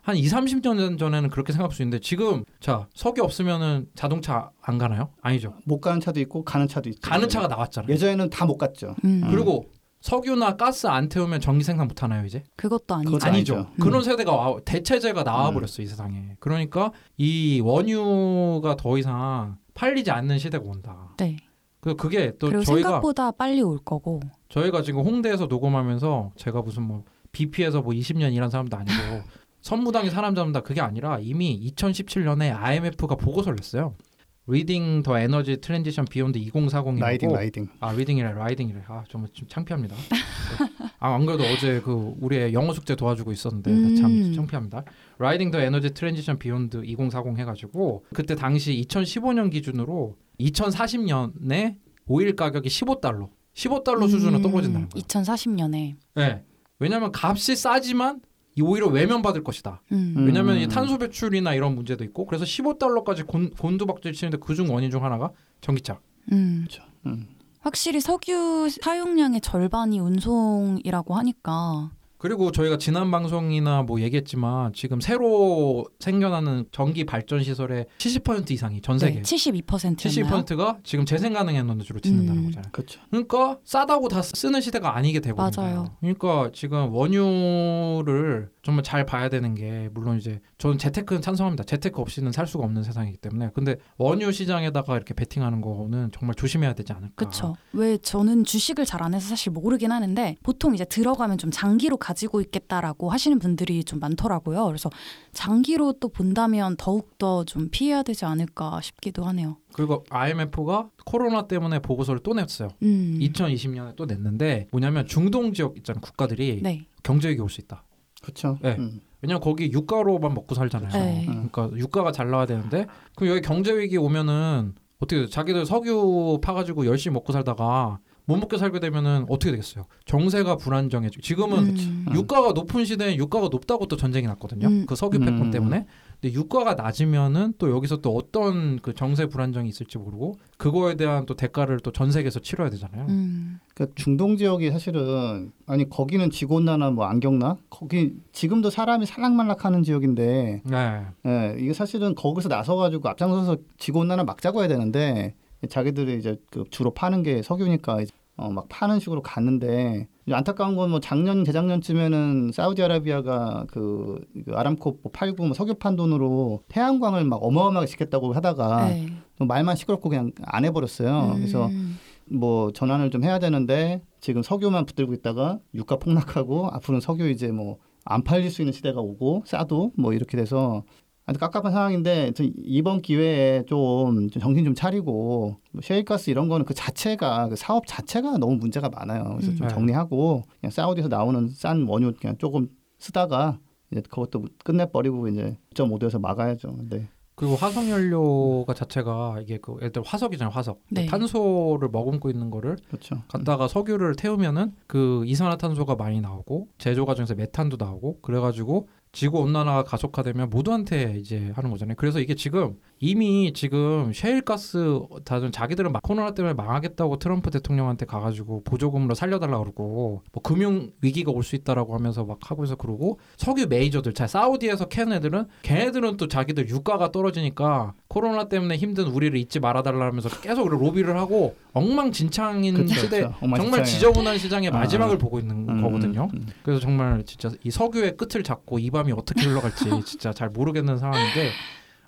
한 2, 30년 전에는 그렇게 생각할 수 있는데 지금 자 석유 없으면은 자동차 안 가나요? 아니죠. 못 가는 차도 있고 가는 차도 있죠. 가는 차가 나왔잖아요. 예전에는 다 못 갔죠. 음, 그리고 석유나 가스 안 태우면 전기 생산 못 하나요 이제? 그것도 아니죠. 그것도 아니죠. 아니죠. 그런 세대가 와, 대체제가 나와 버렸어 이 세상에. 그러니까 이 원유가 더 이상 팔리지 않는 시대가 온다. 네. 그 그게 또 그리고 저희가 생각보다 빨리 올 거고. 저희가 지금 홍대에서 녹음하면서 제가 무슨 뭐 BP에서 뭐 20년 일한 사람도 아니고 선무당이 사람 잡는다 그게 아니라 이미 2017년에 IMF가 보고서를 냈어요. Reading the Energy Transition Beyond 2040이라고 riding riding. 아 reading이래 riding이래 아좀 좀 창피합니다. 아안 그래도 어제 그 우리 애 영어 숙제 도와주고 있었는데 음. 참 창피합니다. Riding the Energy Transition Beyond 2040 해가지고 그때 당시 2015년 기준으로 2040년에 오일 가격이 15달러, 15달러 수준으로 떨어진다는 거예요. 2040년에. 네. 왜냐하면 값이 싸지만 이 오히려 외면받을 것이다. 음. 음. 왜냐하면 이 탄소 배출이나 이런 문제도 있고 그래서 15달러까지 곤, 곤두박질 치는데 그중 원인 중 하나가 전기차. 음. 음. 확실히 석유 사용량의 절반이 운송이라고 하니까. 그리고 저희가 지난 방송이나 뭐 얘기했지만 지금 새로 생겨나는 전기 발전 시설의 70% 이상이 전 세계 네, 72%였나요? 70%가 지금 재생 가능 에너지로 짓는다는 음. 거잖아요. 그렇죠. 그러니까 싸다고 다 쓰는 시대가 아니게 되고 맞아요. 그러니까 지금 원유를 정말 잘 봐야 되는 게 물론 이제 저는 재테크는 찬성합니다. 재테크 없이는 살 수가 없는 세상이기 때문에 근데 원유 시장에다가 이렇게 베팅하는 거는 정말 조심해야 되지 않을까. 그렇죠. 왜 저는 주식을 잘 안 해서 사실 모르긴 하는데 보통 이제 들어가면 좀 장기로 가 지고 있겠다라고 하시는 분들이 좀 많더라고요. 그래서 장기로 또 본다면 더욱 더 좀 피해야 되지 않을까 싶기도 하네요. 그리고 IMF가 코로나 때문에 보고서를 또 냈어요. 음. 2020년에 또 냈는데 뭐냐면 중동 지역 있잖아요. 국가들이 네. 경제위기 올 수 있다. 그렇죠. 네. 음. 왜냐면 거기 유가로만 먹고 살잖아요. 네. 그러니까 유가가 잘 나와야 되는데 그럼 여기 경제 위기 오면은 어떻게 돼요? 자기들 석유 파가지고 열심히 먹고 살다가 못 먹게 살게 되면은 어떻게 되겠어요? 정세가 불안정해지고 지금은 음. 유가가 높은 시대에 유가가 높다고 또 전쟁이 났거든요. 음. 그 석유 패권 음. 때문에. 근데 유가가 낮으면은 또 여기서 또 어떤 그 정세 불안정이 있을지 모르고 그거에 대한 또 대가를 또 전 세계에서 치러야 되잖아요. 음. 그러니까 중동 지역이 사실은 아니 거기는 지구온난화 뭐안 겪나? 거기 지금도 사람이 살락말락하는 지역인데 네. 예, 이게 사실은 거기서 나서 가지고 앞장서서 지구온난화 막자고 해야 되는데 자기들이 이제 그 주로 파는 게 석유니까 이제 어, 막 파는 식으로 갔는데 안타까운 건 뭐 작년 재작년쯤에는 사우디아라비아가 그, 그 아람코 뭐 팔고 뭐 석유 판 돈으로 태양광을 막 어마어마하게 짓겠다고 하다가 네. 또 말만 시끄럽고 그냥 안 해버렸어요. 그래서 음. 뭐 전환을 좀 해야 되는데 지금 석유만 붙들고 있다가 유가 폭락하고 앞으로는 석유 이제 뭐 안 팔릴 수 있는 시대가 오고 싸도 뭐 이렇게 돼서 깝깝한 상황인데 저 이번 기회에 좀, 좀 정신 좀 차리고 뭐 셰일가스 이런 거는 그 자체가 그 사업 자체가 너무 문제가 많아요. 그래서 좀 음. 정리하고 그냥 사우디에서 나오는 싼 원유 그냥 조금 쓰다가 이제 그것도 끝내버리고 이제 2.5도에서 막아야죠. 근데 그리고 화석 연료가 자체가 이게 그 예를 들어 화석이잖아요, 화석. 네. 탄소를 머금고 있는 거를 그렇죠. 갖다가 석유를 태우면은 그 이산화탄소가 많이 나오고 제조 과정에서 메탄도 나오고 그래가지고 지구 온난화가 가속화되면 모두한테 이제 하는 거잖아요. 그래서 이게 지금 이미 지금 셰일가스 다들 자기들은 막 코로나 때문에 망하겠다고 트럼프 대통령한테 가가지고 보조금으로 살려달라 그러고 뭐 금융 위기가 올 수 있다라고 하면서 막 하고 있어 그러고 석유 메이저들 자 사우디에서 캐는 애들은 걔네들은 또 자기들 유가가 떨어지니까 코로나 때문에 힘든 우리를 잊지 말아달라면서 계속 로비를 하고 엉망진창인 그쵸, 시대 그쵸. 엉망진창이에요. 정말 지저분한 시장의 아. 마지막을 보고 있는 음, 거거든요. 음, 음. 그래서 정말 진짜 이 석유의 끝을 잡고 이 밤이 어떻게 흘러갈지 진짜 잘 모르겠는 상황인데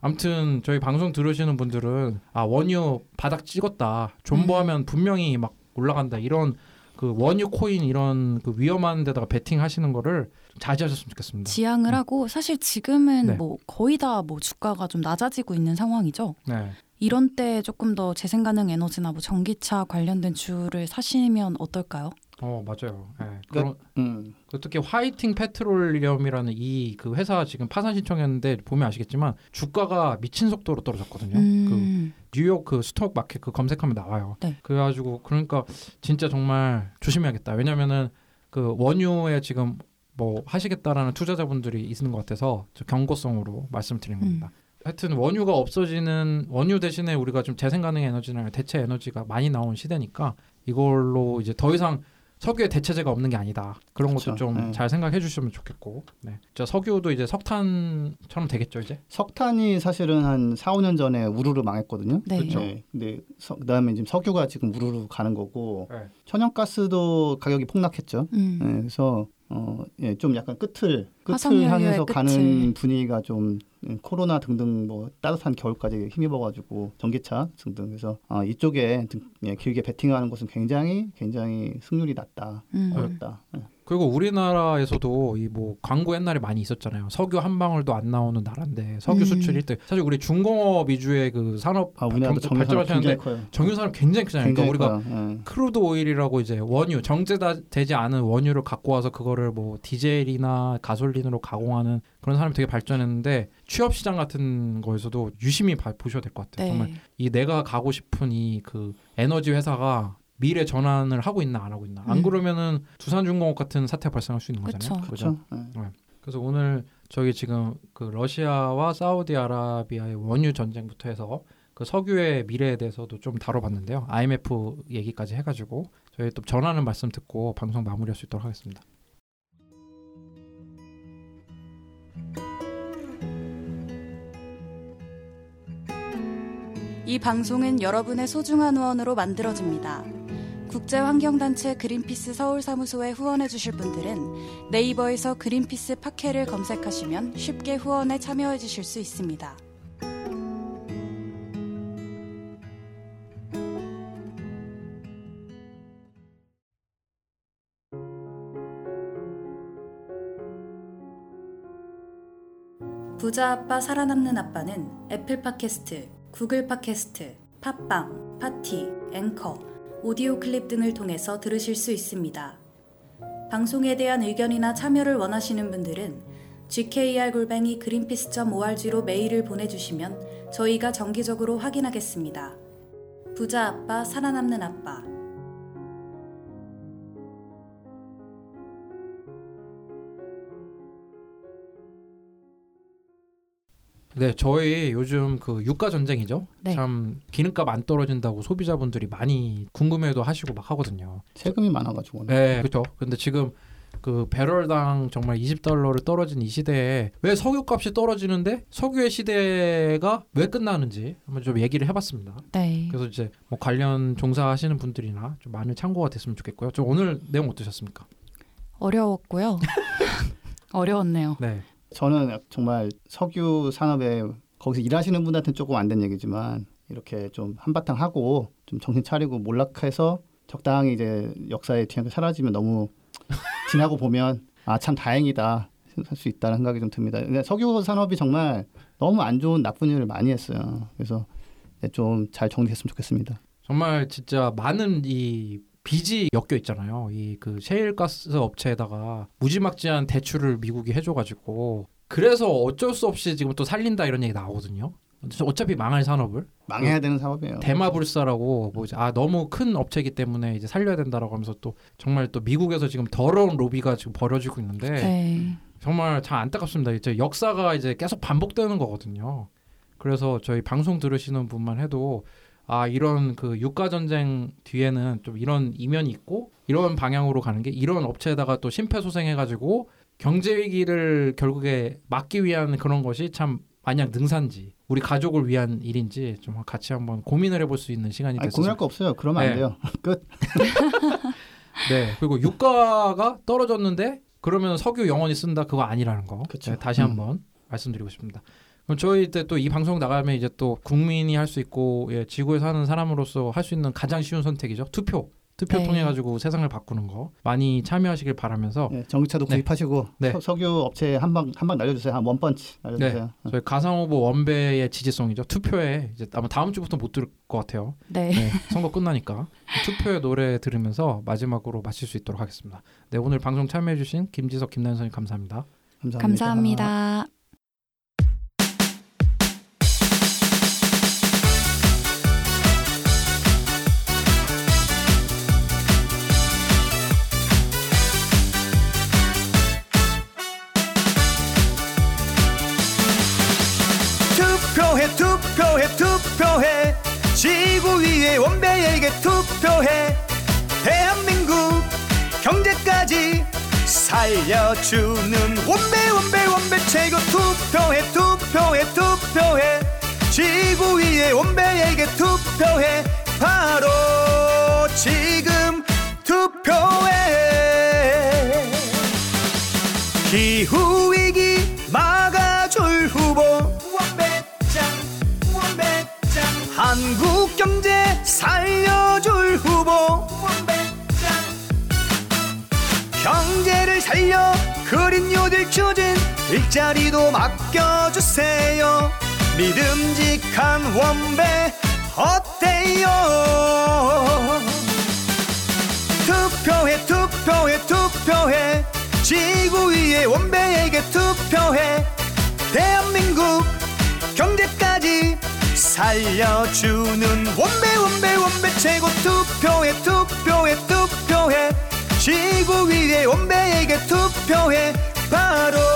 아무튼 저희 방송 들으시는 분들은 아 원유 바닥 찍었다 존버하면 분명히 막 올라간다 이런 그 원유 코인 이런 그 위험한 데다가 베팅 하시는 거를 자제하셨으면 좋겠습니다. 지양을 하고 사실 지금은 네. 뭐 거의 다 뭐 주가가 좀 낮아지고 있는 상황이죠. 네. 이런 때 조금 더 재생 가능 에너지나 뭐 전기차 관련된 주를 사시면 어떨까요? 어 맞아요. 네. 그러니까- 그런 음. 그 특히 화이팅 페트롤리엄이라는 이 그 회사 지금 파산 신청했는데 보면 아시겠지만 주가가 미친 속도로 떨어졌거든요. 그 음, 뉴욕 그 스톡 마켓 그 검색하면 나와요. 네. 그래가지고 그러니까 진짜 정말 조심해야겠다. 왜냐면은 그 원유에 지금 뭐 하시겠다라는 투자자분들이 있는 것 같아서 저 경고성으로 말씀드린 겁니다. 하여튼 원유가 없어지는 원유 대신에 우리가 좀 재생 가능 에너지나 대체 에너지가 많이 나온 시대니까 이걸로 이제 더 이상 석유의 대체제가 없는 게 아니다. 그런 것도 그쵸. 좀 네. 잘 생각해 주시면 좋겠고. 네. 자, 석유도 이제 석탄처럼 되겠죠, 이제. 석탄이 사실은 한 4, 5년 전에 우르르 망했거든요. 네. 그쵸. 네. 근데 서, 그다음에 지금 석유가 지금 우르르 가는 거고 네. 천연가스도 가격이 폭락했죠. 음. 네, 그래서 어, 예, 좀 약간 끝을 끝을 향해서. 가는 분위기가 좀 예, 코로나 등등 뭐 따뜻한 겨울까지 힘입어가지고 전기차 등등 그래서 아, 이쪽에 등- 예, 길게 베팅하는 것은 굉장히 굉장히 승률이 낮다 음. 어렵다. 예. 그리고 우리나라에서도 이 뭐 광고 옛날에 많이 있었잖아요. 석유 한 방울도 안 나오는 나라인데 석유 음. 수출 1등. 사실 우리 중공업 위주의 그 산업 아, 발전하셨는데. 정유사는 굉장히 크잖아요. 그러니까 굉장히 우리가 커요. 예. crude oil이라고 이제 원유 정제되지 않은 원유를 갖고 와서 그거를 뭐 디젤이나 가솔린으로 가공하는 그런 사람이 되게 발전했는데 취업 시장 같은 거에서도 유심히 봐- 보셔야 될 것 같아요. 네. 정말 이 내가 가고 싶은 이 그 에너지 회사가 미래 전환을 하고 있나 안 하고 있나 안 음. 그러면은 두산중공업 같은 사태가 발생할 수 있는 거잖아요. 그렇죠. 예. 그래서 오늘 저희 지금 그 러시아와 사우디아라비아의 원유 전쟁부터 해서 그 석유의 미래에 대해서도 좀 다뤄봤는데요. IMF 얘기까지 해가지고 저희 또 전하는 말씀 듣고 방송 마무리할 수 있도록 하겠습니다. 이 방송은 여러분의 소중한 후원으로 만들어집니다. 국제환경단체 그린피스 서울사무소에 후원해 주실 분들은 네이버에서 그린피스 팟캐를 검색하시면 쉽게 후원에 참여해 주실 수 있습니다. 부자 아빠 살아남는 아빠는 애플 팟캐스트, 구글 팟캐스트, 팟빵, 파티, 앵커, 오디오 클립 등을 통해서 들으실 수 있습니다. 방송에 대한 의견이나 참여를 원하시는 분들은 gkr골뱅이 greenpeace.org로 메일을 보내주시면 저희가 정기적으로 확인하겠습니다. 부자 아빠 살아남는 아빠 네, 저희 요즘 그 유가 전쟁이죠. 네. 참 기름값 안 떨어진다고 소비자분들이 많이 궁금해도 하시고 막 하거든요. 세금이 많아가지고. 네, 그렇죠. 근데 지금 그 배럴당 정말 20달러를 떨어진 이 시대에 왜 석유값이 떨어지는데 석유의 시대가 왜 끝나는지 한번 좀 얘기를 해봤습니다. 네. 그래서 이제 뭐 관련 종사하시는 분들이나 좀 많은 참고가 됐으면 좋겠고요. 좀 오늘 내용 어떠셨습니까? 어려웠고요. 어려웠네요. 네, 저는 정말 석유 산업에 거기서 일하시는 분한테는 조금 안 된 얘기지만 이렇게 좀 한바탕 하고 좀 정신 차리고 몰락해서 적당히 이제 역사의 뒤안에 사라지면 너무 지나고 보면 아 참 다행이다 할 수 있다는 생각이 좀 듭니다. 근데 석유 산업이 정말 너무 안 좋은 나쁜 일을 많이 했어요. 그래서 좀 잘 정리했으면 좋겠습니다. 정말 진짜 많은 이 빚이 엮여 있잖아요. 이 그 셰일가스 업체에다가 무지막지한 대출을 미국이 해줘가지고 그래서 어쩔 수 없이 지금 또 살린다 이런 얘기 나오거든요. 어차피 망할 산업을 망해야 되는 사업이에요. 대마불사라고 뭐지 아 너무 큰 업체이기 때문에 이제 살려야 된다라고 하면서 또 정말 또 미국에서 지금 더러운 로비가 지금 벌어지고 있는데 네. 정말 참 안타깝습니다. 이제 역사가 이제 계속 반복되는 거거든요. 그래서 저희 방송 들으시는 분만 해도 아 이런 그 유가 전쟁 뒤에는 좀 이런 이면이 있고 이런 방향으로 가는 게 이런 업체에다가 또 심폐소생해가지고 경제 위기를 결국에 막기 위한 그런 것이 참 마냥 능산지 우리 가족을 위한 일인지 좀 같이 한번 고민을 해볼 수 있는 시간이 됐어요. 고민할 거 없어요. 그러면 네. 안 돼요. 끝. 네 그리고 유가가 떨어졌는데 그러면 석유 영원히 쓴다 그거 아니라는 거. 네, 다시 음. 한번 말씀드리고 싶습니다. 그럼 저희 때 또 이 방송 나가면 이제 또 국민이 할 수 있고 예, 지구에 사는 사람으로서 할 수 있는 가장 쉬운 선택이죠 투표 투표 네. 통해 가지고 세상을 바꾸는 거 많이 참여하시길 바라면서 네, 전기차도 네. 구입하시고 네. 서, 석유 업체 한방 한 방 날려주세요. 한 원펀치 날려주세요. 어. 저희 가상 후보 원배의 지지성이죠 투표에 이제 아마 다음 주부터 못 들을 것 같아요. 네. 네, 선거 끝나니까 투표의 노래 들으면서 마지막으로 마칠 수 있도록 하겠습니다. 네 오늘 방송 참여해주신 김지석 김나연 선생님 감사합니다. 감사합니다. 감사합니다. 원배에게 투표해 대한민국 경제까지 살려주는 원배 원배 원배 최고 투표해 투표해 투표해. 지구 위의 원배에게 투표해. 바로 그린 추진 일자리도 맡겨주세요. 믿음직한 원배 어때요? 투표해 투표해 투표해. 지구 위의 원배에게 투표해. 대한민국 경제까지 살려주는 원배 원배 원배 최고 투표해 지구 위의 원배에게 투표해 바로